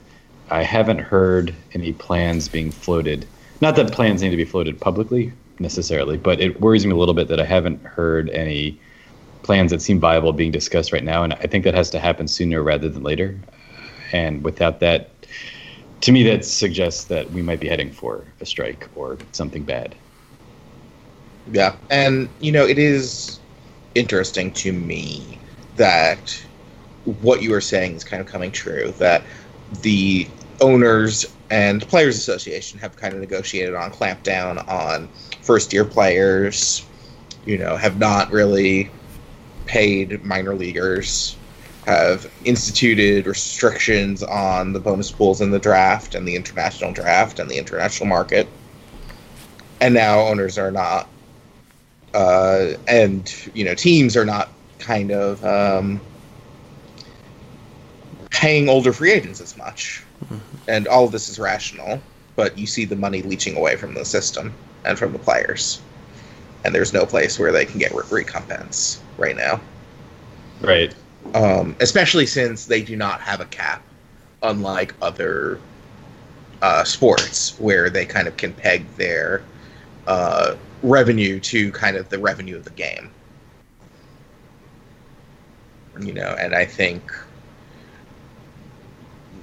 S3: I haven't heard any plans being floated. Not that plans need to be floated publicly necessarily, but it worries me a little bit that I haven't heard any plans that seem viable being discussed right now, and I think that has to happen sooner rather than later. And without that, to me, that suggests that we might be heading for a strike or something bad.
S1: Yeah, and you know, it is interesting to me that what you are saying is kind of coming true. That the owners and players association have kind of negotiated on clampdown on first year players. You know, have not really paid minor leaguers have instituted restrictions on the bonus pools in the draft and the international draft and the international market. And now owners are not, uh, and you know, teams are not kind of um, paying older free agents as much. Mm-hmm. And all of this is rational, but you see the money leaching away from the system and from the players. And there's no place where they can get recompense right now.
S3: Right
S1: um, especially since they do not have a cap, unlike other uh, sports where they kind of can peg their uh, revenue to kind of the revenue of the game. You know, and I think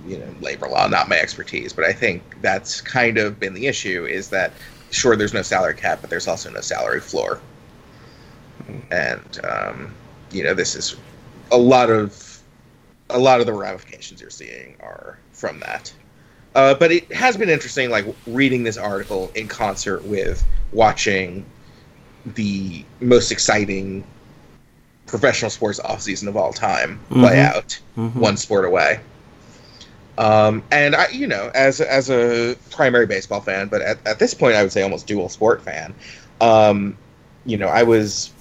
S1: you know labor law not my expertise but i think that's kind of been the issue is that sure there's no salary cap but there's also no salary floor and um, you know this is a lot of a lot of the ramifications you're seeing are from that. Uh, but it has been interesting, like reading this article in concert with watching the most exciting professional sports offseason of all time mm-hmm. play out, mm-hmm. one sport away. Um, and I, you know, as as a primary baseball fan, but at, at this point, I would say almost dual sport fan. Um, you know, I was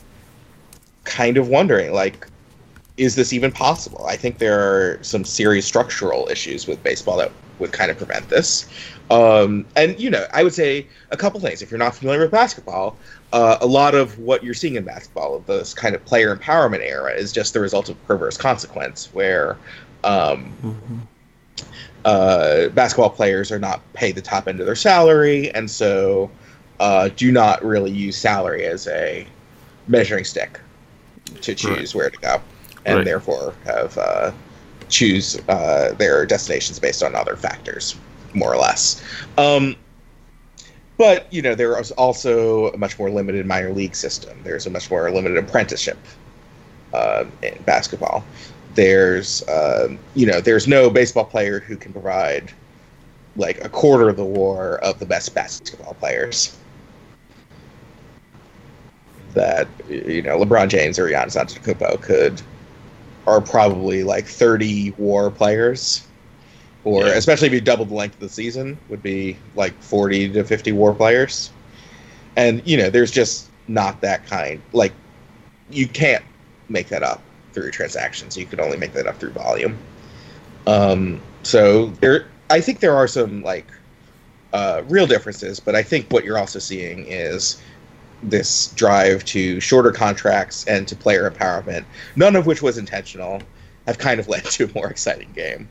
S1: kind of wondering, like, is this even possible? I think there are some serious structural issues with baseball that would kind of prevent this. Um, and you know, I would say a couple things. If you're not familiar with basketball, uh, a lot of what you're seeing in basketball, of this kind of player empowerment era, is just the result of perverse consequence, where um, mm-hmm. uh, basketball players are not paid the top end of their salary, and so uh, do not really use salary as a measuring stick to choose right. where to go and right. therefore have uh, choose uh, their destinations based on other factors, more or less. Um, but you know, there is also a much more limited minor league system. There's a much more limited apprenticeship uh, in basketball. There's uh, you know, there's no baseball player who can provide like a quarter of the war of the best basketball players that you know LeBron James or Giannis Antetokounmpo could are probably like 30 war players. Or yeah. especially if you double the length of the season would be like 40 to 50 war players. And you know there's just not that kind. Like you can't make that up through transactions. You can only make that up through volume. Um so there i think there are some like uh, real differences but i think what you're also seeing is this drive to shorter contracts and to player empowerment, none of which was intentional, have kind of led to a more exciting game.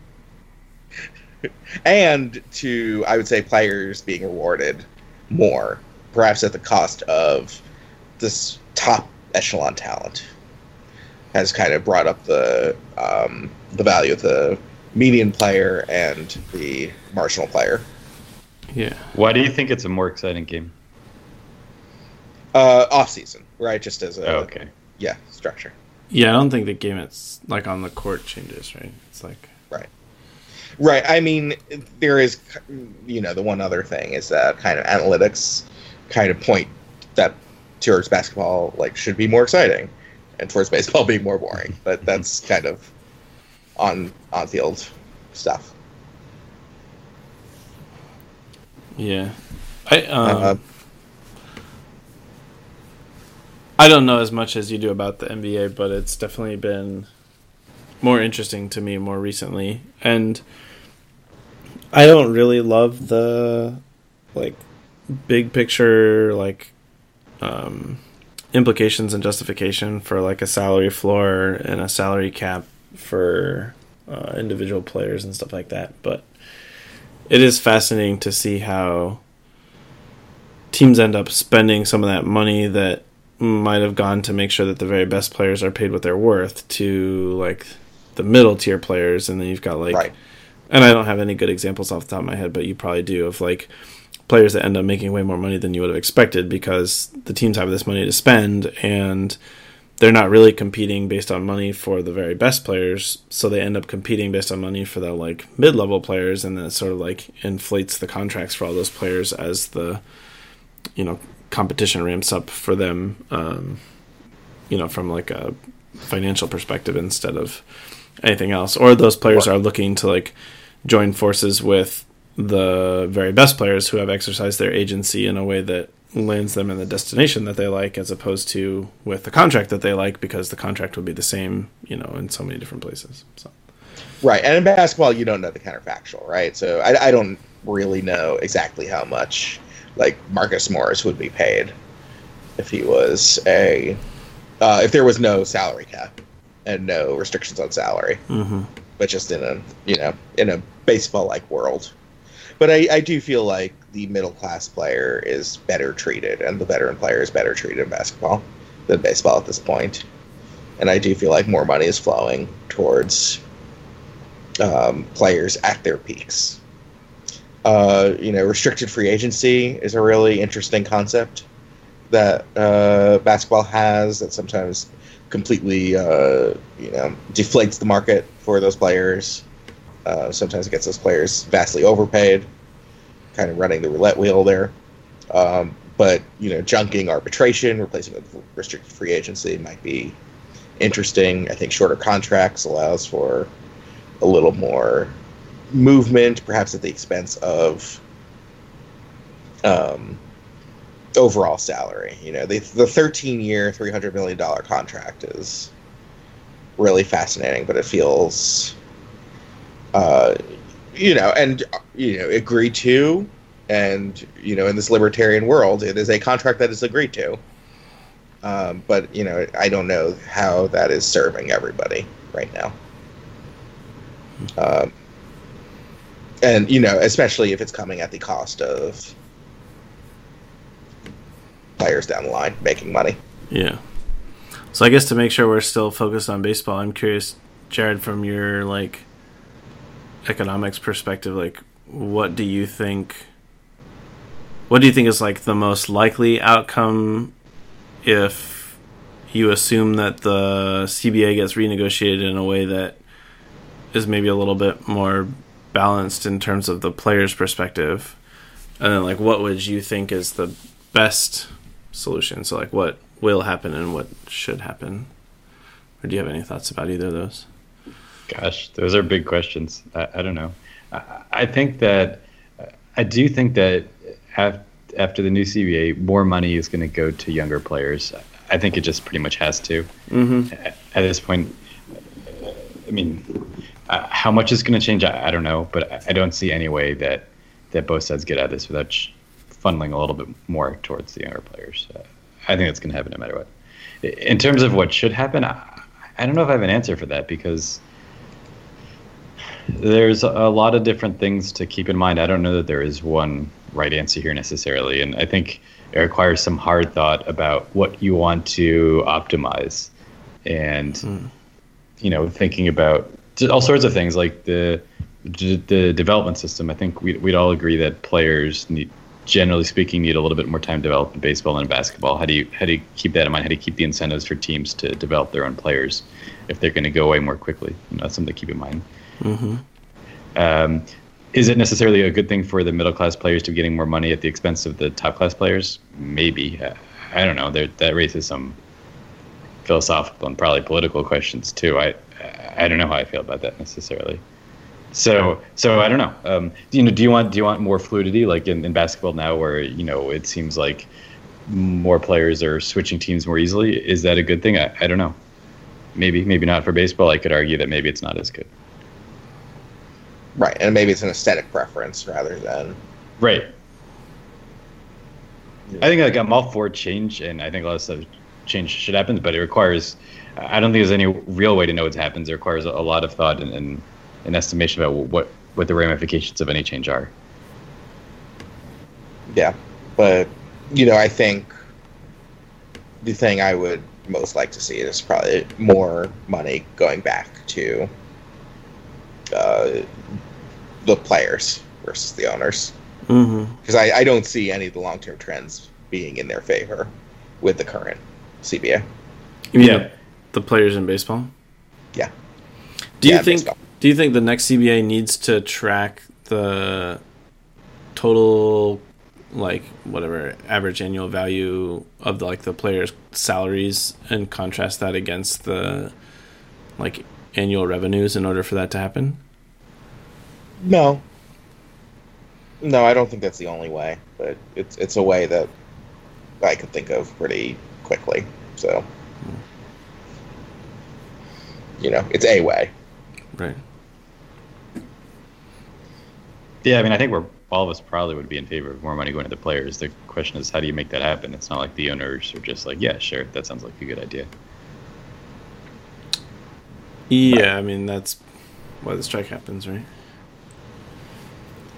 S1: and to, I would say, players being rewarded more, perhaps at the cost of this top echelon talent has kind of brought up the um, the value of the median player and the marginal player.
S2: Yeah.
S3: Why do you think it's a more exciting game?
S1: Uh, off season, right? Just as a
S3: Oh, okay.
S1: yeah structure.
S2: Yeah, I don't think the game it's like on the court changes, right? It's like right,
S1: Right. I mean, there is, you know, the one other thing is that kind of analytics kind of point that towards basketball like should be more exciting, and towards baseball being more boring. But that's kind of on on field stuff.
S2: yeah. I um,
S1: Uh,
S2: I don't know as much as you do about the NBA, but it's definitely been more interesting to me more recently. And I don't really love the like big picture like um implications and justification for like a salary floor and a salary cap for uh, individual players and stuff like that. But it is fascinating to see how teams end up spending some of that money that might have gone to make sure that the very best players are paid what they're worth to like the middle tier players and then you've got like
S1: right.
S2: and I don't have any good examples off the top of my head, but you probably do of like players that end up making way more money than you would have expected because the teams have this money to spend and they're not really competing based on money for the very best players, so they end up competing based on money for the like mid level players and then it sort of like inflates the contracts for all those players as the you know competition ramps up for them um, you know from like a financial perspective instead of anything else or those players are looking to like join forces with the very best players who have exercised their agency in a way that lands them in the destination that they like as opposed to with the contract that they like because the contract would be the same you know in so many different places so
S1: Right. And in basketball, you don't know the counterfactual, right? So I, I don't really know exactly how much like Marcus Morris would be paid if he was a uh, if there was no salary cap and no restrictions on salary,
S2: mm-hmm.
S1: but just in a you know in a baseball like world. But I, I do feel like the middle class player is better treated, and the veteran player is better treated in basketball than baseball at this point. And I do feel like more money is flowing towards um, players at their peaks. Uh, you know, restricted free agency is a really interesting concept that uh, basketball has that sometimes completely, uh, you know, deflates the market for those players. Uh, sometimes it gets those players vastly overpaid, kind of running the roulette wheel there. Um, but you know, junking arbitration, replacing it with restricted free agency might be interesting. I think shorter contracts allows for a little more movement, perhaps at the expense of um, overall salary. You know, the the 13 year, 300 million dollar contract is really fascinating, but it feels, uh, you know, and you know, agreed to, and you know, in this libertarian world, it is a contract that is agreed to. Um, but you know, I don't know how that is serving everybody right now. Um, and you know, especially if it's coming at the cost of players down the line making money.
S2: Yeah. So I guess to make sure we're still focused on baseball, I'm curious, Jared, from your like economics perspective, like what do you think? What do you think is like the most likely outcome if you assume that the CBA gets renegotiated in a way that is maybe a little bit more balanced in terms of the player's perspective? And then, like, what would you think is the best solution? So, like, what will happen and what should happen? Or do you have any thoughts about either of those?
S3: Gosh, those are big questions. I, I don't know. I, I think that I do think that af- after the new CBA, more money is going to go to younger players. I think it just pretty much has to.
S2: Mm-hmm.
S3: At this point, I mean, uh, how much is going to change? I, I don't know, but I, I don't see any way that that both sides get out of this without sh- funneling a little bit more towards the younger players. Uh, I think that's going to happen no matter what. In terms of what should happen, I, I don't know if I have an answer for that because there's a lot of different things to keep in mind. I don't know that there is one right answer here necessarily, and I think it requires some hard thought about what you want to optimize, and
S2: Hmm.
S3: you know, thinking about all sorts of things like the the, development system. I think we'd, we'd all agree that players need, generally speaking, need a little bit more time to develop in baseball than in basketball. How do you how do you keep that in mind? How do you keep the incentives for teams to develop their own players if they're going to go away more quickly? You know, that's something to keep in mind.
S2: hmm
S3: Um, is it necessarily a good thing for the middle class players to be getting more money at the expense of the top class players? Maybe. Uh, I don't know. There, that raises some philosophical and probably political questions too. I I don't know how I feel about that necessarily. So so I don't know. Um, you know? Do you want do you want more fluidity like in, in basketball now, where you know it seems like more players are switching teams more easily? Is that a good thing? I, I don't know. Maybe maybe not for baseball. I could argue that maybe it's not as good.
S1: Right, and maybe it's an aesthetic preference rather than
S3: Right. I think like I'm all for change, and I think a lot of stuff change should happen, but it requires. I don't think there's any real way to know what happens. It requires a, a lot of thought and, and an estimation about what what the ramifications of any change are.
S1: Yeah, but you know, I think the thing I would most like to see is probably more money going back to uh, the players versus the owners, because I, I don't see any of the long term trends being in their favor with the current CBA.
S2: You
S3: Yeah.
S2: The, players in baseball?
S1: Yeah.
S2: Do you
S1: Yeah,
S2: think?
S1: baseball.
S2: Do you think the next CBA needs to track the total, like whatever average annual value of the, like the players' salaries, and contrast that against the like annual revenues in order for that to happen?
S1: No. No, I don't think that's the only way, but it's it's a way that I could think of pretty quickly. So, hmm. You know, it's a way.
S2: Right.
S3: Yeah, I mean, I think we're all of us probably would be in favor of more money going to the players. The question is, how do you make that happen? It's not like the owners are just like, yeah, sure, that sounds like a good idea.
S2: Yeah, I mean that's why the strike happens, right?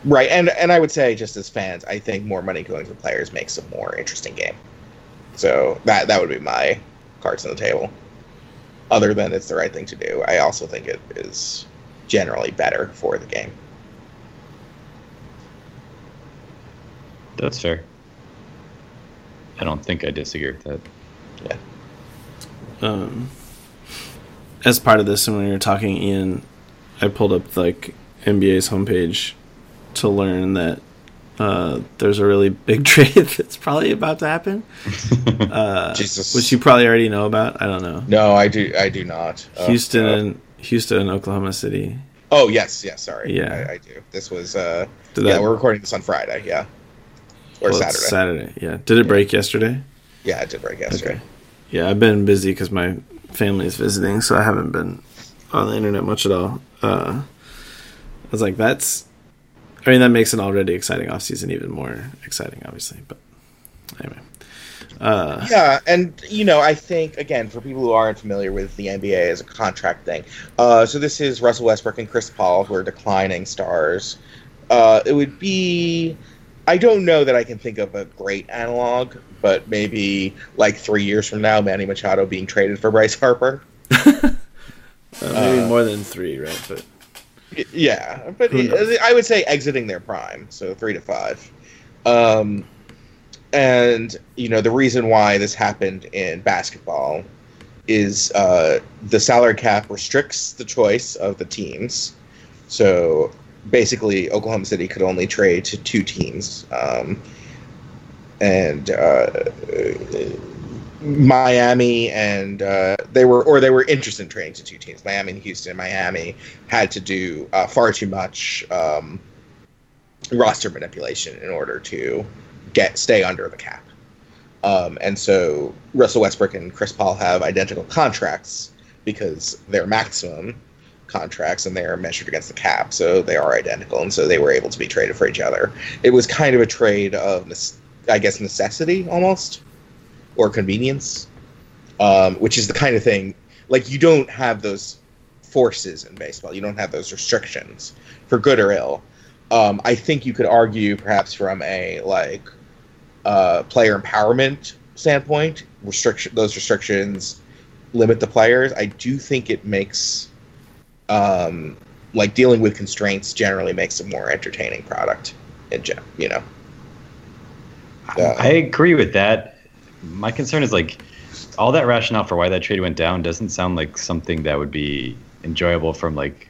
S1: Right, and and I would say just as fans, I think more money going to the players makes a more interesting game. So that that would be my cards on the table. Other than it's the right thing to do, I also think it is generally better for the game.
S3: That's fair. I don't think I disagree with that.
S1: Yeah.
S2: um, as part of this, and when we were talking, Ian, I pulled up like NBA's homepage to learn that uh, there's a really big trade that's probably about to happen, uh,
S1: Jesus.
S2: which you probably already know about. I don't know.
S1: No, I do I do not. Oh,
S2: Houston
S1: uh,
S2: and Houston and Oklahoma City.
S1: Oh yes, yes. Sorry.
S2: Yeah.
S1: I, I do. This was. uh
S2: Did
S1: Yeah,
S2: that-
S1: we're recording this on Friday. Yeah, or
S2: well,
S1: Saturday.
S2: Saturday. Yeah. Did it break yesterday?
S1: Yeah, it did break yesterday.
S2: Okay. Yeah, I've been busy because my family's visiting, so I haven't been on the internet much at all. Uh, I was like, that's. I mean, that makes an already exciting off season even more exciting, obviously. But anyway, uh,
S1: Yeah, and you know, I think again for people who aren't familiar with the NBA as a contract thing, uh, so this is Russell Westbrook and Chris Paul who are declining stars. Uh, it would be, I don't know that I can think of a great analog, but maybe like three years from now, Manny Machado being traded for Bryce Harper.
S2: uh, maybe
S1: Uh,
S2: more than three, right? But
S1: Yeah, but I would say exiting their prime, so three to five. Um, and you know the reason why this happened in basketball is uh, the salary cap restricts the choice of the teams. So basically, Oklahoma City could only trade to two teams, um, and uh, Miami and uh, they were or they were interested in trading to two teams. Miami and Houston. Miami had to do uh, far too much um, roster manipulation in order to get stay under the cap. Um, and so Russell Westbrook and Chris Paul have identical contracts because they're maximum contracts and they are measured against the cap, so they are identical, and so they were able to be traded for each other. It was kind of a trade of, I guess, necessity almost, or convenience, um, which is the kind of thing like you don't have those forces in baseball. You don't have those restrictions for good or ill. Um, I think you could argue, perhaps from a like uh, player empowerment standpoint, restriction those restrictions limit the players. I do think it makes um, like dealing with constraints generally makes a more entertaining product. In gen, you know.
S3: Uh, I agree with that. My concern is like all that rationale for why that trade went down doesn't sound like something that would be enjoyable from like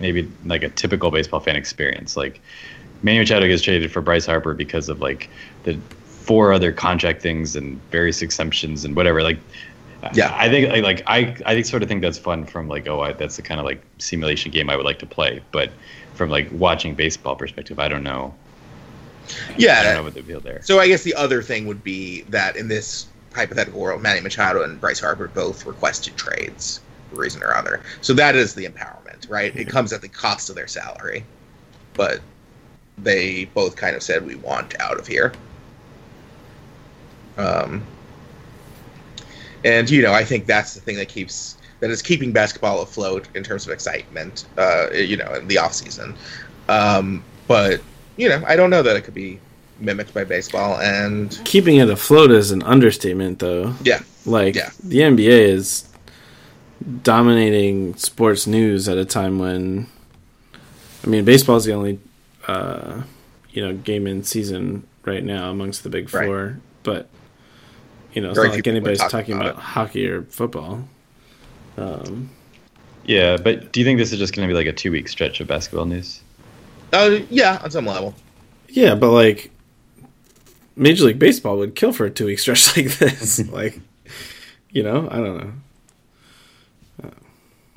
S3: maybe like a typical baseball fan experience. Like Manny Machado gets traded for Bryce Harper because of like the four other contract things and various exemptions and whatever. Like,
S1: yeah,
S3: I think like, I I think sort of think that's fun from like oh I, that's the kind of like simulation game I would like to play. But from like watching baseball perspective, I don't know.
S1: Yeah,
S3: I don't know what the appeal there.
S1: So I guess the other thing would be that in this hypothetical world, Manny Machado and Bryce Harper both requested trades for reason or other. So that is the empowerment, right? It comes at the cost of their salary, but they both kind of said we want out of here. Um, and you know, I think that's the thing that keeps that is keeping basketball afloat in terms of excitement. Uh, you know, in the off season. Um, but you know, I don't know that it could be mimicked by baseball. And
S2: keeping it afloat is an understatement, though.
S1: Yeah,
S2: like
S1: yeah.
S2: the NBA is dominating sports news at a time when, I mean, baseball is the only, uh, you know, game in season right now amongst the big four. Right. But you know, it's Very not like anybody's talking about, about hockey or football. Um,
S3: yeah, but do you think this is just going to be like a two week stretch of basketball news?
S1: Uh, yeah, on some level.
S2: Yeah, but like Major League Baseball would kill for a two week stretch like this. like, you know, I don't know.
S1: Uh,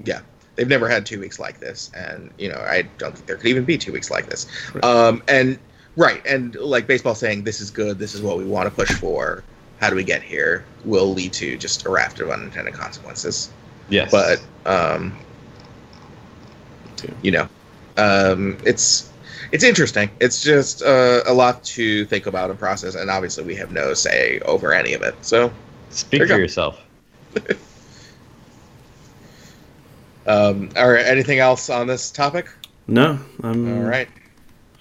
S1: yeah, they've never had two weeks like this, and you know, I don't think there could even be two weeks like this. Right. Um, and right, and like baseball saying this is good, this is what we want to push for. How do we get here? Will lead to just a raft of unintended consequences.
S3: Yes,
S1: but um, you know, um, it's it's interesting. It's just uh, a lot to think about and process, and obviously we have no say over any of it. So
S3: speak for go. yourself.
S1: um, all right. Anything else on this topic?
S2: No. I'm
S1: all right.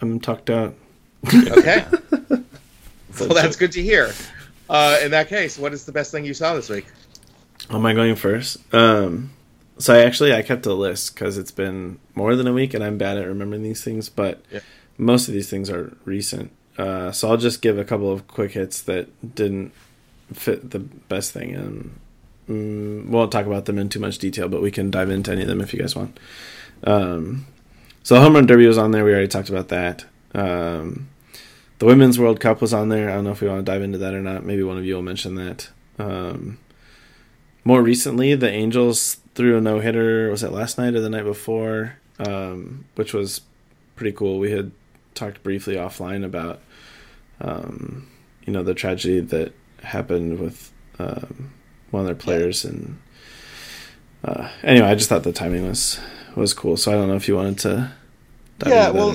S2: I'm tucked out.
S1: Okay. well, that's good to hear. Uh, in that case, what is the best thing you saw this week?
S2: Am I going first? Um, so I actually I kept a list because it's been more than a week, and I'm bad at remembering these things. But yeah. most of these things are recent, uh, so I'll just give a couple of quick hits that didn't fit the best thing, and um, won't talk about them in too much detail. But we can dive into any of them if you guys want. Um, so home run derby was on there. We already talked about that. Um, the women's World Cup was on there. I don't know if we want to dive into that or not. Maybe one of you will mention that. Um, more recently, the Angels threw a no hitter. Was it last night or the night before? Um, which was pretty cool. We had talked briefly offline about um, you know the tragedy that happened with um, one of their players, and uh, anyway, I just thought the timing was was cool. So I don't know if you wanted to.
S1: yeah, well,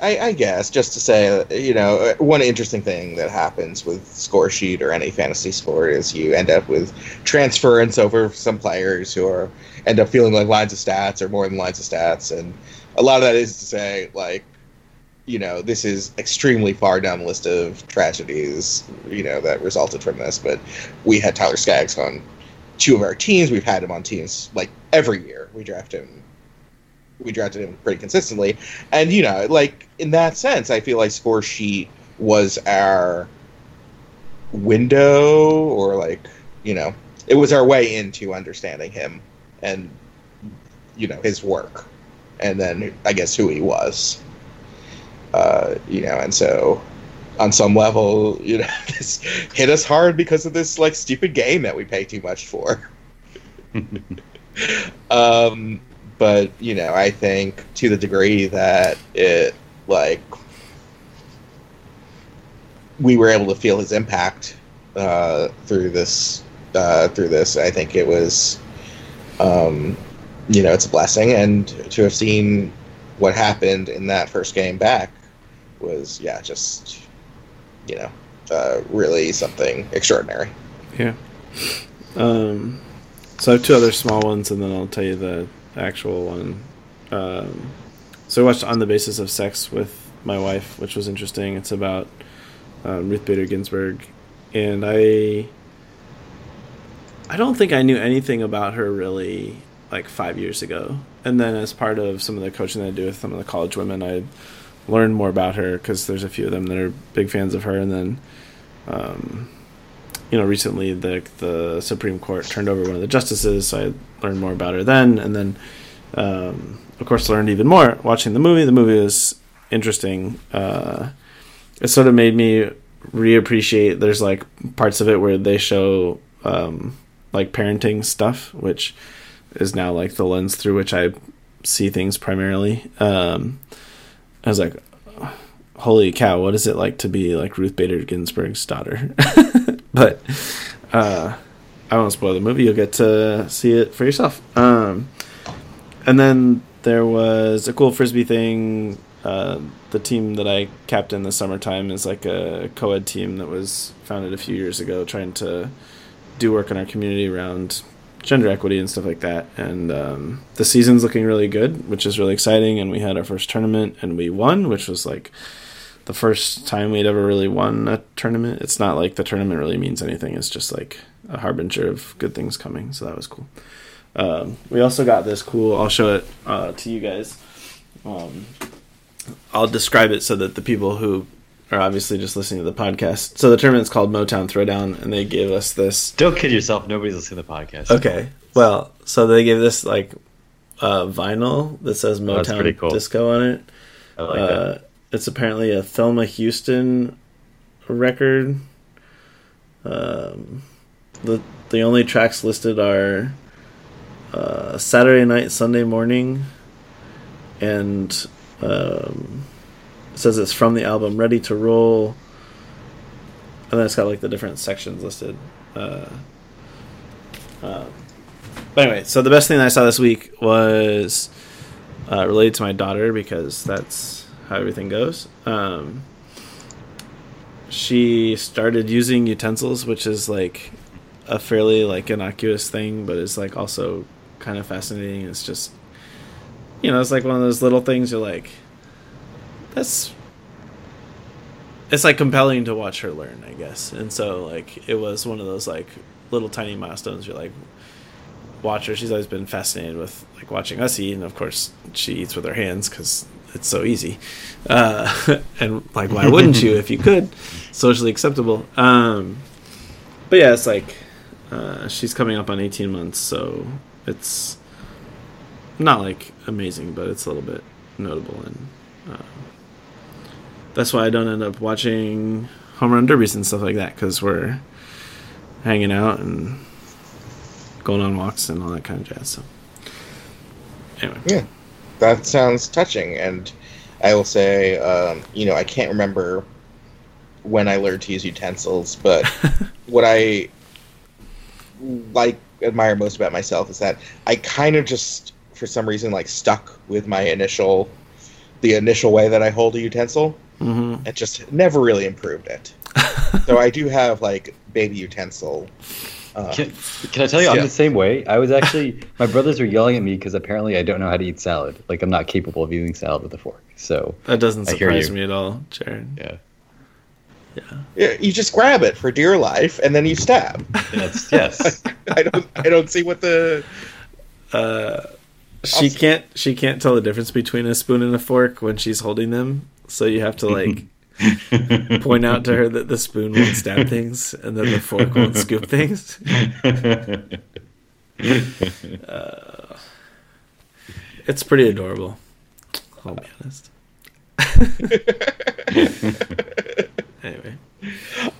S1: I, I, guess just to say, you know, one interesting thing that happens with score sheet or any fantasy sport is you end up with transference over some players who are end up feeling like lines of stats or more than lines of stats, and a lot of that is to say like, you know, this is extremely far down the list of tragedies, you know, that resulted from this. But we had Tyler Skaggs on two of our teams. We've had him on teams like every year. We draft him we drafted him pretty consistently. And you know, like in that sense, I feel like score sheet was our window, or like you know, it was our way into understanding him and you know his work, and then I guess who he was. Uh, you know, and so on some level, you know, this hit us hard because of this like stupid game that we pay too much for. um, but you know, I think to the degree that it like we were able to feel his impact uh, through this uh, through this, I think it was um, you know it's a blessing, and to have seen what happened in that first game back was yeah just you know uh, really something extraordinary.
S2: Yeah. Um, so I have two other small ones, and then I'll tell you the actual one. Um, so I watched On the Basis of Sex with my wife, which was interesting. It's about um, Ruth Bader Ginsburg, and I I don't think I knew anything about her really like five years ago. And then as part of some of the coaching that I do with some of the college women, I learned more about her because there's a few of them that are big fans of her. And then, um, you know, recently the the Supreme Court turned over one of the justices, so I learned more about her then. And then, um, of course, learned even more watching the movie. The movie was interesting. Uh, it sort of made me reappreciate. There's like parts of it where they show um, like parenting stuff, which is now like the lens through which I see things primarily. Um, I was like, holy cow, what is it like to be like Ruth Bader Ginsburg's daughter? but uh, I won't spoil the movie. You'll get to see it for yourself. Um, and then there was a cool frisbee thing. Uh, the team that I captain the summertime is like a co-ed team that was founded a few years ago, trying to do work in our community around gender equity and stuff like that. And um, the season's looking really good, which is really exciting. And we had our first tournament and we won, which was like the first time we'd ever really won a tournament. It's not like the tournament really means anything. It's just like a harbinger of good things coming. So that was cool. Um, we also got this cool. I'll show it uh, to you guys. Um, I'll describe it so that the people who are obviously just listening to the podcast. So the tournament's called Motown Throwdown, and they gave us this.
S3: Don't kid yourself. Nobody's listening to the podcast.
S2: Okay. Well, so they gave this like uh, vinyl that says
S3: Oh,
S2: Motown
S3: cool.
S2: Disco on it.
S3: I like
S2: Uh,
S3: that.
S2: It's apparently a Thelma Houston record. Um, the the only tracks listed are uh, Saturday Night, Sunday Morning, and um, it says it's from the album Ready to Roll. And then it's got like the different sections listed. Uh, uh, but anyway, so the best thing I saw this week was uh, related to my daughter because that's how everything goes. Um, she started using utensils, which is like a fairly like innocuous thing, but it's like also kind of fascinating. It's just, you know, it's like one of those little things you're like, that's. It's like compelling to watch her learn, I guess, and so like it was one of those like little tiny milestones. You're like, watch her. She's always been fascinated with like watching us eat, and of course she eats with her hands because it's so easy. Uh, and like, why wouldn't you if you could? Socially acceptable. Um, but yeah, it's like uh, she's coming up on 18 months, so it's not like amazing, but it's a little bit notable, and uh, that's why I don't end up watching home run derbies and stuff like that because we're hanging out and going on walks and all that kind of jazz. So anyway,
S1: Yeah, that sounds touching. And I will say, um, you know, I can't remember when I learned to use utensils, but what I like admire most about myself is that I kind of just, for some reason, like stuck with my initial, the initial way that I hold a utensil.
S2: hmm
S1: It just never really improved it. so I do have like baby utensil. Uh,
S3: Can, can I tell you, I'm
S1: Yeah.
S3: the same way. I was actually, my brothers were yelling at me because apparently I don't know how to eat salad. Like, I'm not capable of eating salad with a fork. So,
S2: that doesn't
S3: I
S2: surprise me at all, Jared.
S3: yeah.
S2: Yeah,
S1: yeah, you just grab it for dear life and then you stab.
S3: Yes. yes.
S1: I don't. I don't see what the.
S2: uh, she can't she can't tell the difference between a spoon and a fork when she's holding them. So you have to like point out to her that the spoon won't stab things and that the fork won't scoop things. Uh, it's pretty adorable. I'll be honest. anyway,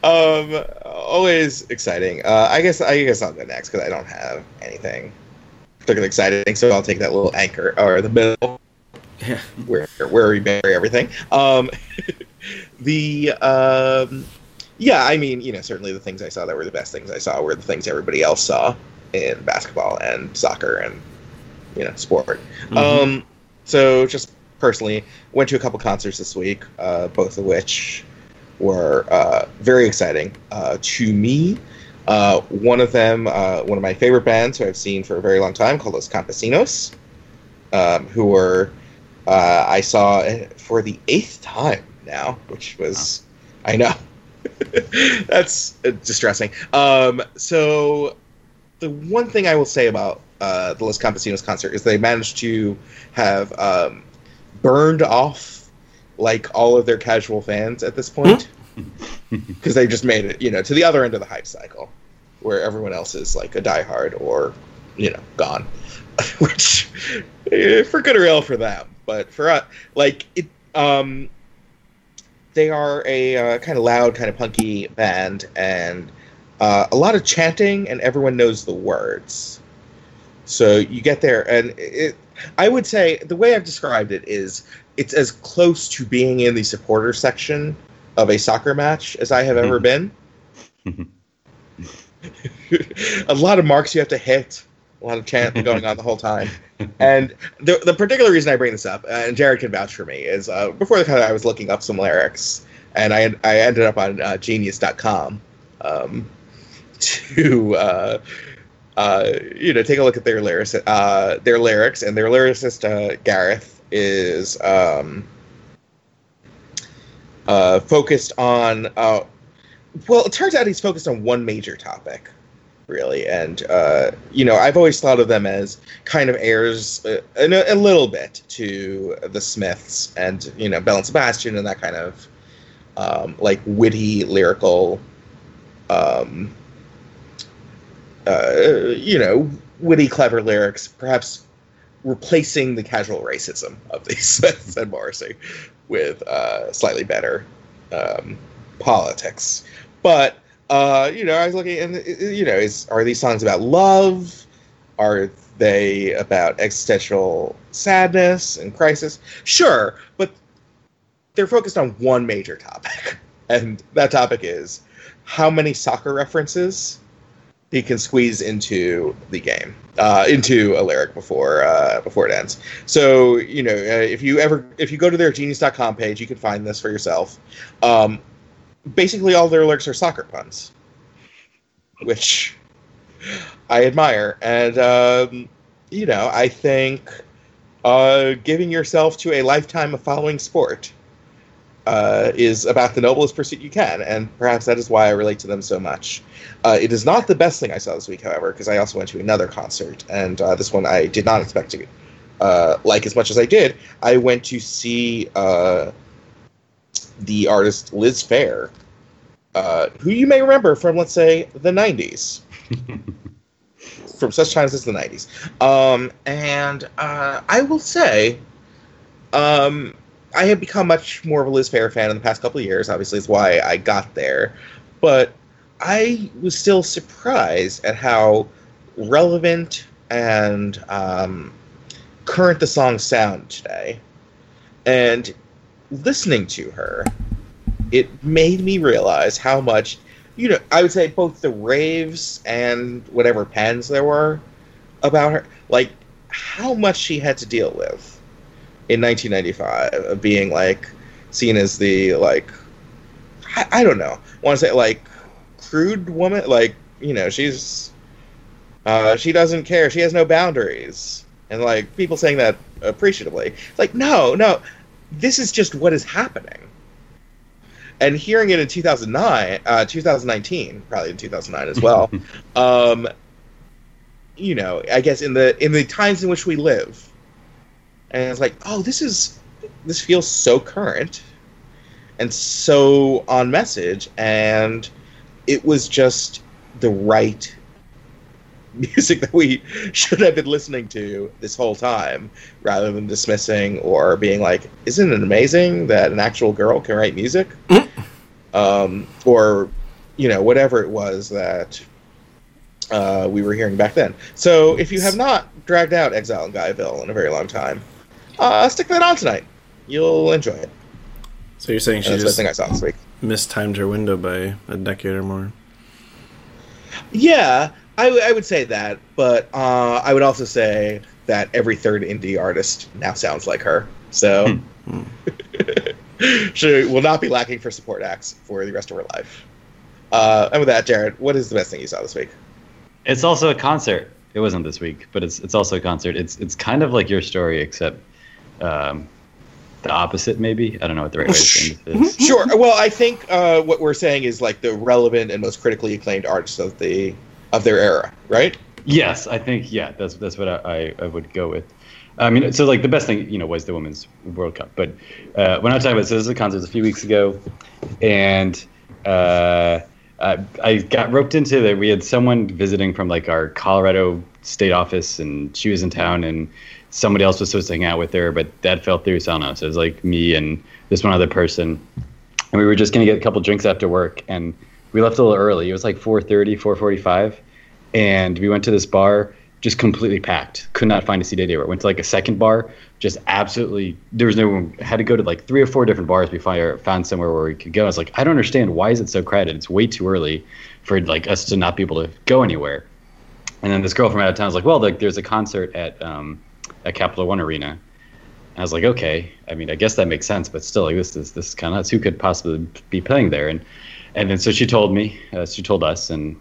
S1: Um, always exciting. Uh, I guess. I guess I'll go next because I don't have anything particularly exciting. So I'll take that little anchor or the middle
S2: yeah,
S1: where where we bury everything. Um, the um, yeah. I mean, you know, certainly the things I saw that were the best things I saw were the things everybody else saw in basketball and soccer and you know sport.
S2: Mhm.
S1: Um, so just personally, went to a couple concerts this week, uh, both of which were uh, very exciting uh, to me. Uh, one of them, uh, one of my favorite bands who I've seen for a very long time, called Los Campesinos, um, who were uh, I saw for the eighth time now, which was I know That's uh, distressing. Um, so, the one thing I will say about uh, the Los Campesinos concert is they managed to have um, burned off like all of their casual fans at this point because they just made it, you know, to the other end of the hype cycle where everyone else is like a diehard or, you know, gone. Which, eh, for good or ill for them, but for us, like it, um, they are a uh, kind of loud, kind of punky band, and uh, a lot of chanting, and everyone knows the words. So you get there, and it, I would say the way I've described it is it's as close to being in the supporter section of a soccer match as I have ever been. a lot of marks you have to hit, a lot of chanting going on the whole time. And the, the particular reason I bring this up, uh, and Jared can vouch for me, is uh, before the cut I was looking up some lyrics, and I, I ended up on uh, genius.com um, to, uh, uh, you know, take a look at their lyrics, uh, their lyrics, and their lyricist, Gareth, is um, focused on, well, it turns out he's focused on one major topic really. And uh, you know, I've always thought of them as kind of heirs uh, a, a, little bit to the Smiths and you know Belle and Sebastian and that kind of um, like witty lyrical, um, uh, you know, witty clever lyrics, perhaps replacing the casual racism of the Smiths and Morrissey with uh, slightly better um, politics, but uh, you know, I was looking, and you know, is are these songs about love? Are they about existential sadness and crisis? Sure, but they're focused on one major topic, and that topic is how many soccer references he can squeeze into the game, uh, into a lyric before uh, before it ends. So you know, uh, if you ever if you go to their genius.com page, you can find this for yourself. Um, basically all their lyrics are soccer puns, which I admire. And, um, you know, I think uh, giving yourself to a lifetime of following sport uh, is about the noblest pursuit you can. And perhaps that is why I relate to them so much. Uh, it is not the best thing I saw this week, however, because I also went to another concert. And uh, this one I did not expect to uh, like as much as I did. I went to see uh, the artist Liz Phair, uh, who you may remember from, let's say, the 90s. from such times as the 90s. Um, and uh, I will say, um, I have become much more of a Liz Phair fan in the past couple of years. Obviously, is why I got there. But I was still surprised at how relevant and um, current the songs sound today. And listening to her, it made me realize how much, you know, I would say both the raves and whatever pens there were about her, like how much she had to deal with in 1995 of being like seen as the like I, I don't know, want to say like crude woman, like you know she's uh, she doesn't care, she has no boundaries, and like people saying that appreciatively, it's like no, no, this is just what is happening. And hearing it in 2009, uh, 2019, probably in 2009 as well, um, you know, I guess in the in the times in which we live, and it's like, oh, this is this feels so current and so on message, and it was just the right music that we should have been listening to this whole time rather than dismissing or being like isn't it amazing that an actual girl can write music? Um, or you know whatever it was that uh, we were hearing back then. So if you have not dragged out exile in guyville in a very long time uh, stick that on tonight. You'll enjoy it.
S2: So you're saying she
S1: that's the
S2: just
S1: thing i saw this week.
S2: mistimed her window by a decade or more?
S1: Yeah, I, w- I would say that, but uh, I would also say that every third indie artist now sounds like her. So she will not be lacking for support acts for the rest of her life. Uh, and with that, Jared, what is the best thing you saw this week?
S3: It's also a concert. It wasn't this week, but it's it's also a concert. It's it's kind of like your story, except um, the opposite, maybe. I don't know what the right way to say this is.
S1: Sure. Well, I think uh, what we're saying is like the relevant and most critically acclaimed artists of the of their era, right?
S3: Yes, I think yeah, that's that's what I, I, would go with. I mean, so like the best thing you know was the women's World Cup, but uh, when I talking about so this is a concert a few weeks ago, and uh, I, I got roped into that. We had someone visiting from like our Colorado state office, and she was in town, and somebody else was supposed to hang out with her, but that fell through. So I don't know. So it was like me and this one other person, and we were just gonna get a couple drinks after work, and we left a little early. It was like 4:30, 4:45, and we went to this bar just completely packed. Could not find a seat anywhere. Went to like a second bar, just absolutely. There was no one. Had to go to like three or four different bars before I found somewhere where we could go. I was like, I don't understand why is it so crowded. It's way too early for like us to not be able to go anywhere. And then this girl from out of town was like, well, like there's a concert at um, at Capital One Arena. And I was like, okay. I mean, I guess that makes sense, but still, like this is this is kind of nuts. Who could possibly be playing there? And and then so she told me, uh, she told us, and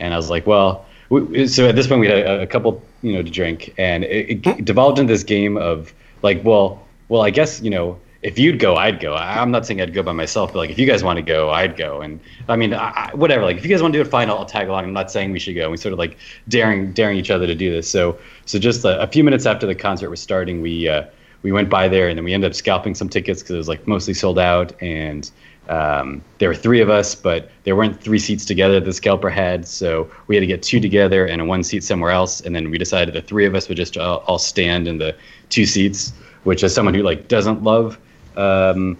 S3: and I was like, well we, so at this point we had a, a, couple you know to drink. And it, it, devolved into this game of like well well i guess you know if you'd go i'd go. I'm not saying i'd go by myself but like if you guys want to go i'd go. And i mean I, whatever like if you guys want to do it fine I'll, I'll, tag along i'm not saying we should go. We sort of like daring daring each other to do this. So so just a, a few minutes after the concert was starting we uh, we went by there and then we ended up scalping some tickets because it was like mostly sold out and um, there were three of us, but there weren't three seats together that the scalper had, so we had to get two together and a one seat somewhere else. And then we decided the three of us would just all, all stand in the two seats, which as someone who like doesn't love um,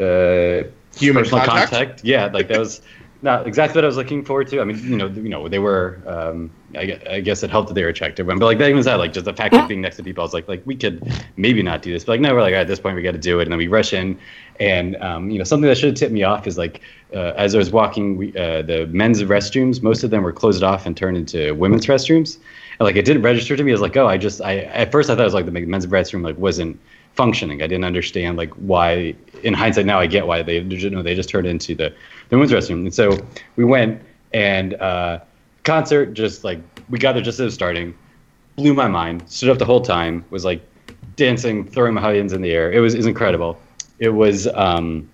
S3: uh,
S1: human contact?
S3: contact, yeah, like that was not exactly what I was looking forward to. I mean, you know, you know, they were. Um, I, I, guess it helped that they were attractive, but like that even said, like just the fact of being next to people, I was like, like we could maybe not do this, but like no, we're like at this point we got to do it, and then we rush in, and um, you know, something that should have tipped me off is like uh, as I was walking, we, uh, the men's restrooms, most of them were closed off and turned into women's restrooms, and like it didn't register to me. I was like, oh, I just, I at first I thought it was like the men's restroom like wasn't functioning. I didn't understand like why. In hindsight, now I get why they you know they just turned into the the women's restroom. And so we went and uh, concert just like we got there just as it was starting, blew my mind. Stood up the whole time, was like dancing, throwing my hands in the air. It was, it was incredible. It was um,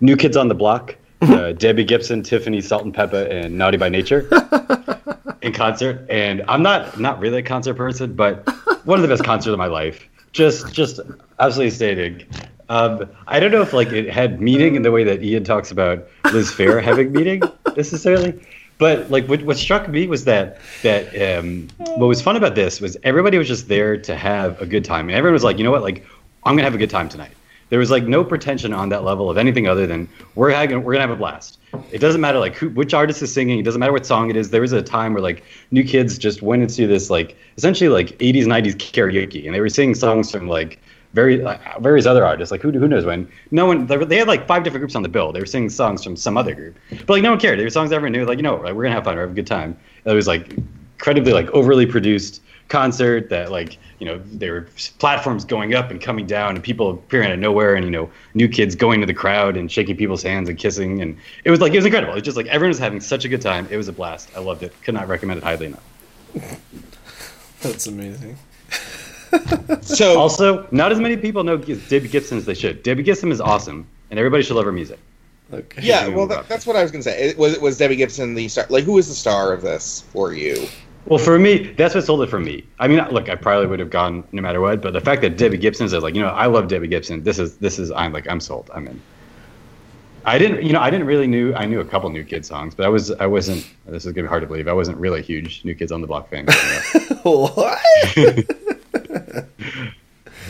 S3: New Kids on the Block, uh, Debbie Gibson, Tiffany Salt-N-Pepa, and Naughty by Nature in concert. And I'm not not really a concert person, but one of the best concerts of my life. Just just absolutely stating. Um, I don't know if like it had meaning in the way that Ian talks about Liz Phair having meaning necessarily, but like what, what struck me was that that um, what was fun about this was everybody was just there to have a good time, and everyone was like, you know what, like I'm gonna have a good time tonight. There was like no pretension on that level of anything other than we're having we're gonna have a blast. It doesn't matter like who which artist is singing. It doesn't matter what song it is. There was a time where like new kids just went into this like essentially like 80s 90s karaoke, and they were singing songs from like very like, uh, various other artists. Like who who knows when? No one. They had like five different groups on the bill. They were singing songs from some other group, but like no one cared. They were songs everyone knew. Like you know, like, we're gonna have fun. We're have a good time. It was like incredibly like overly produced concert that like you know there were platforms going up and coming down and people appearing out of nowhere and you know new kids going to the crowd and shaking people's hands and kissing and it was like it was incredible. It was just like everyone was having such a good time. It was a blast. I loved it. Could not recommend it highly enough.
S2: That's amazing.
S3: so also, not as many people know Debbie Gibson as they should. Debbie Gibson is awesome, and everybody should love her music.
S1: Okay. Yeah, well, that, that's what I was gonna say. It, was was Debbie Gibson the star? Like, who was the star of this for you?
S3: Well, for me, that's what sold it for me. I mean, look, I probably would have gone no matter what, but the fact that Debbie Gibson says like, you know, I love Debbie Gibson. This is this is I'm like I'm sold. I'm in. I didn't, you know, I didn't really knew. I knew a couple New Kids songs, but I was, I wasn't. This is gonna be hard to believe. I wasn't really a huge New Kids on the Block fan.
S2: what?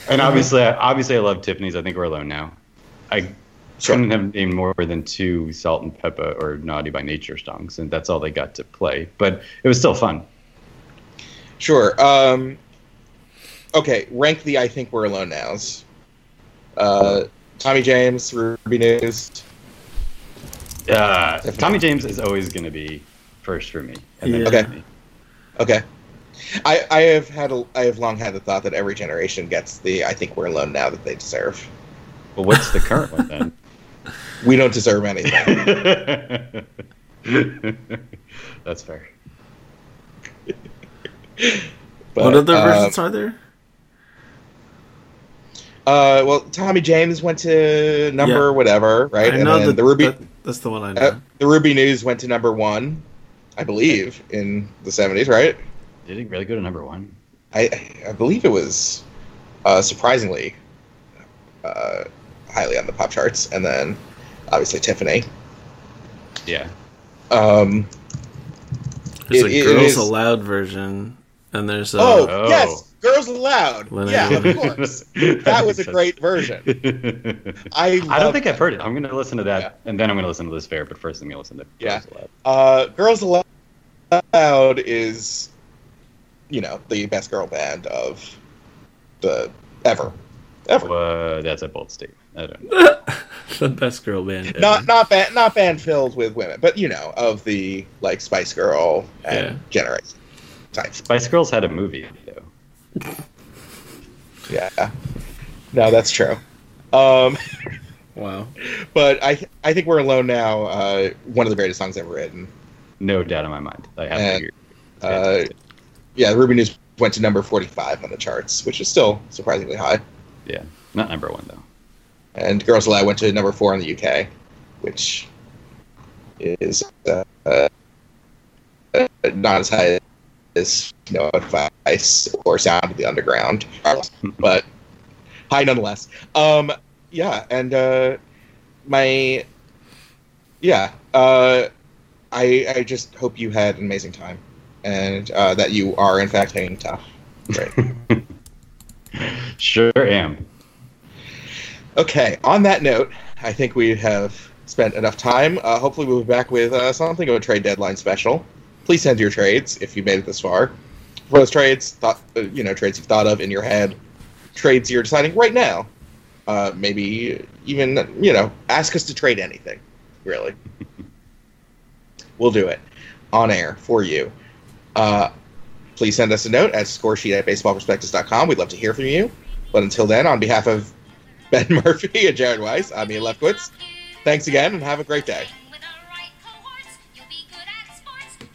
S3: and obviously, obviously, I love Tiffany's. I think we're alone now. I sure. couldn't have named more than two Salt-N-Pepa or Naughty by Nature songs, and that's all they got to play. But it was still fun.
S1: Sure. Um, okay, rank the I think we're alone nows. Uh, Tommy James, Rubinoos.
S3: Uh, Tommy James is always going to be first for me.
S1: Yeah. Okay. Me. Okay. I, I have had a, I have long had the thought that every generation gets the I think we're alone now that they deserve.
S3: Well, what's the current one then?
S1: We don't deserve anything.
S3: That's fair.
S2: but, what other versions um, are there?
S1: Uh, well, Tommy James went to number
S2: Yeah.
S1: whatever, right?
S2: I
S1: and
S2: know
S1: then
S2: that,
S1: the Ruby,
S2: that- that's the one I know.
S1: uh, the Rubinoos went to number one, I believe, in the seventies, right?
S3: Did it really go to number one?
S1: I I believe it was uh, surprisingly uh, highly on the pop charts, and then obviously Tiffany.
S3: Yeah.
S1: Um,
S2: There's
S1: it-
S2: a
S1: it
S2: Girls
S1: is-
S2: Aloud version, and there's a
S1: oh,
S3: Oh.
S1: yes, Girls Aloud.
S2: Lennon.
S1: Yeah, of course. That was a great version. I
S3: I don't
S1: love
S3: think I've heard it. I'm gonna listen to that,
S1: Yeah.
S3: and then I'm gonna listen to Liz Phair. But first, I'm gonna listen to
S1: Yeah.
S3: Girls Aloud.
S1: Uh, Girls Aloud is, you know, the best girl band of the ever, ever.
S3: Uh, that's a bold statement. I don't know.
S2: the best girl band. Ever.
S1: Not not band not band filled with women, but you know, of the like Spice Girl and
S2: Yeah.
S1: generation types.
S3: Spice Girls had a movie though.
S1: Yeah, no, that's true. Um,
S2: wow.
S1: but I I think we're alone now. Uh, one of the greatest songs ever written.
S3: No doubt in my mind. I have
S1: And,
S3: to agree.
S1: Uh,
S3: Fantastic.
S1: Yeah, Rubinoos went to number forty five on the charts, which is still surprisingly high.
S3: yeah, not number one though.
S1: and Girls Aloud went to number four in the UK, which is uh, uh, not as high as No Advice or Sound of the Underground, but high nonetheless. Um, yeah, and uh, my yeah, uh, I I just hope you had an amazing time, and uh, that you are in fact hanging tough. Right.
S3: Sure am.
S1: Okay, on that note, I think we have spent enough time. Uh, hopefully, we'll be back with uh, something of a trade deadline special. Please send your trades if you made it this far. For those trades, thought, uh, you know, trades you've thought of in your head, trades you're deciding right now. Uh, maybe even, you know, ask us to trade anything, really. we'll do it on air for you. Uh, please send us a note at scoresheet at baseballprospectus.com. We'd love to hear from you. But until then, on behalf of Ben Murphy and Jared Weiss. I'm Ian Lefkowitz. Thanks again and have a great day.